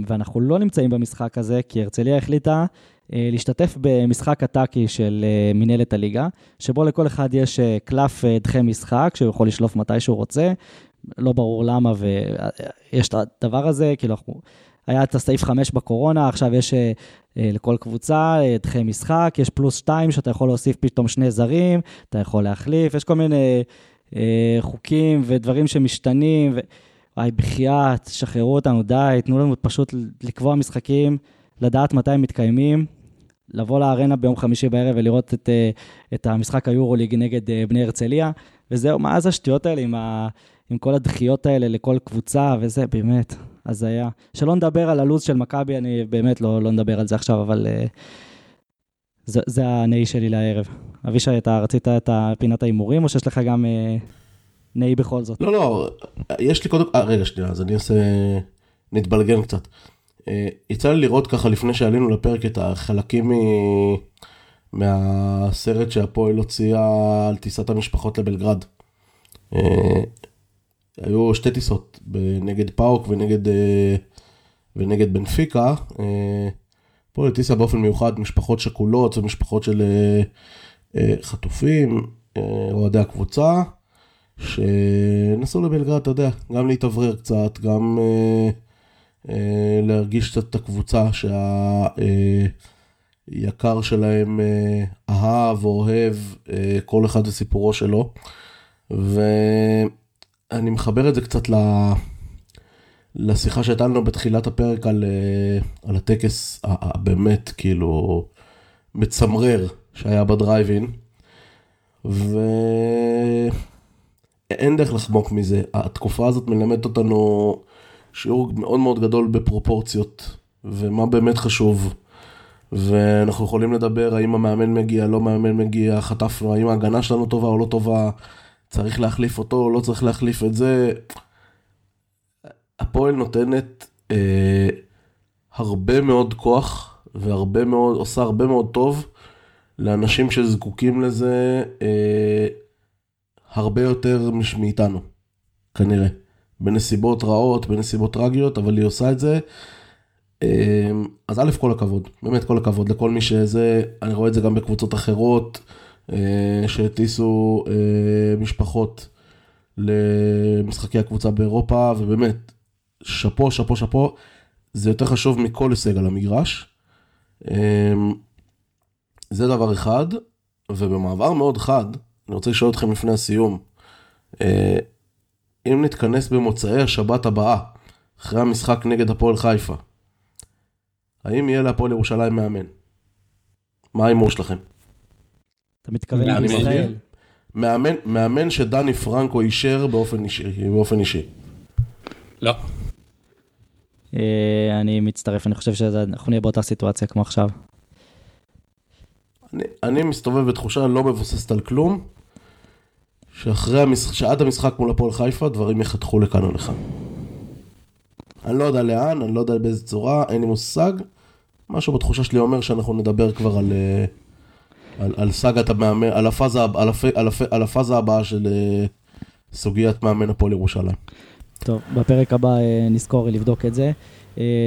ואנחנו לא נמצאים במשחק הזה, כי הרצליה החליטה אה, להשתתף במשחק הטאקי של אה, מינהלת הליגה, שבו לכל אחד יש אה, קלף דחי משחק, שהוא יכול לשלוף מתי שהוא רוצה. לא ברור למה, ויש את הדבר הזה, כאילו אנחנו... היה את הסעיף 5 בקורונה, עכשיו יש לכל קבוצה דחי משחק, יש פלוס 2 שאתה יכול להוסיף פתאום שני זרים, אתה יכול להחליף, יש כל מיני חוקים ודברים שמשתנים, ו... וואי, בחייאת, שחררו אותנו, די, תנו לנו פשוט לקבוע משחקים, לדעת מתי הם מתקיימים, לבוא לארנה ביום חמישי בערב ולראות את, אה, את המשחק היורוליג נגד אה, בני הרצליה, וזהו, מה זה השטויות האלה עם, ה, עם כל הדחיות האלה לכל קבוצה, וזה באמת הזיה. שלא נדבר על הלו"ז של מכבי, אני באמת לא, לא נדבר על זה עכשיו, אבל אה, זה, זה הנאי שלי לערב. אבישי, אתה רצית את פינת ההימורים, או שיש לך גם אה, נאי בכל זאת? לא, לא, יש לי קודם, אה, רגע שנייה, אז אני אעשה, נתבלגן קצת. אה, יצא לי לראות ככה לפני שעלינו לפרק את החלקים מ... מהסרט שהפועל הוציאה על טיסת המשפחות לבלגרד. אה, היו שתי טיסות, נגד פאוק ונגד, אה, ונגד בנפיקה. הפועל הטיסה באופן מיוחד משפחות שכולות ומשפחות של חטופים, אוהדי הקבוצה, שנסעו לבלגרד, אתה יודע, גם להתאוורר קצת, גם... אה, להרגיש קצת את הקבוצה שהיקר אה, שלהם אה, אהב, אוהב, כל אחד וסיפורו שלו. ואני מחבר את זה קצת ל... לשיחה שהייתה לנו בתחילת הפרק על, על הטקס הבאמת כאילו מצמרר שהיה בדרייבין. ואין דרך לחמוק מזה, התקופה הזאת מלמדת אותנו שיעור מאוד מאוד גדול בפרופורציות, ומה באמת חשוב. ואנחנו יכולים לדבר האם המאמן מגיע, לא מאמן מגיע, חטפנו, האם ההגנה שלנו טובה או לא טובה, צריך להחליף אותו או לא צריך להחליף את זה. הפועל נותנת אה, הרבה מאוד כוח והרבה מאוד, עושה הרבה מאוד טוב לאנשים שזקוקים לזה אה, הרבה יותר מאיתנו, כנראה. בנסיבות רעות, בנסיבות טרגיות, אבל היא עושה את זה. אמ, אז א', כל הכבוד, באמת כל הכבוד לכל מי שזה, אני רואה את זה גם בקבוצות אחרות, אה, שהטיסו אה, משפחות למשחקי הקבוצה באירופה, ובאמת, שאפו, שאפו, שאפו, זה יותר חשוב מכל הישג על המגרש. אמ, זה דבר אחד, ובמעבר מאוד חד, אני רוצה לשאול אתכם לפני הסיום, אה, אם נתכנס במוצאי השבת הבאה, אחרי המשחק נגד הפועל חיפה, האם יהיה להפועל ירושלים מאמן? מה ההימור שלכם? אתה מתכוון לישראל? מאמן, מאמן שדני פרנקו אישר באופן אישי. באופן אישי. לא. אה, אני מצטרף, אני חושב שאנחנו נהיה באותה סיטואציה כמו עכשיו. אני, אני מסתובב בתחושה לא מבוססת על כלום. שאחרי המשחק, שעד המשחק מול הפועל חיפה, דברים יחתכו לכאן או לכאן. אני לא יודע לאן, אני לא יודע באיזה צורה, אין לי מושג. משהו בתחושה שלי אומר שאנחנו נדבר כבר על, אה, על, על סאגת המאמן, על הפאזה, על, הפ, על, הפ, על הפאזה הבאה של אה, סוגיית מאמן הפועל ירושלים. טוב, בפרק הבא אה, נזכור לבדוק את זה.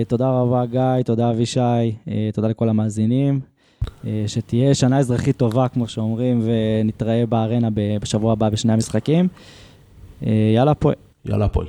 תודה רבה גיא, תודה אבישי, תודה לכל המאזינים. אה, שתהיה שנה אזרחית טובה, כמו שאומרים, ונתראה בארנה בשבוע הבא בשני המשחקים. אה, יאללה, הפועל. יאללה, הפועל.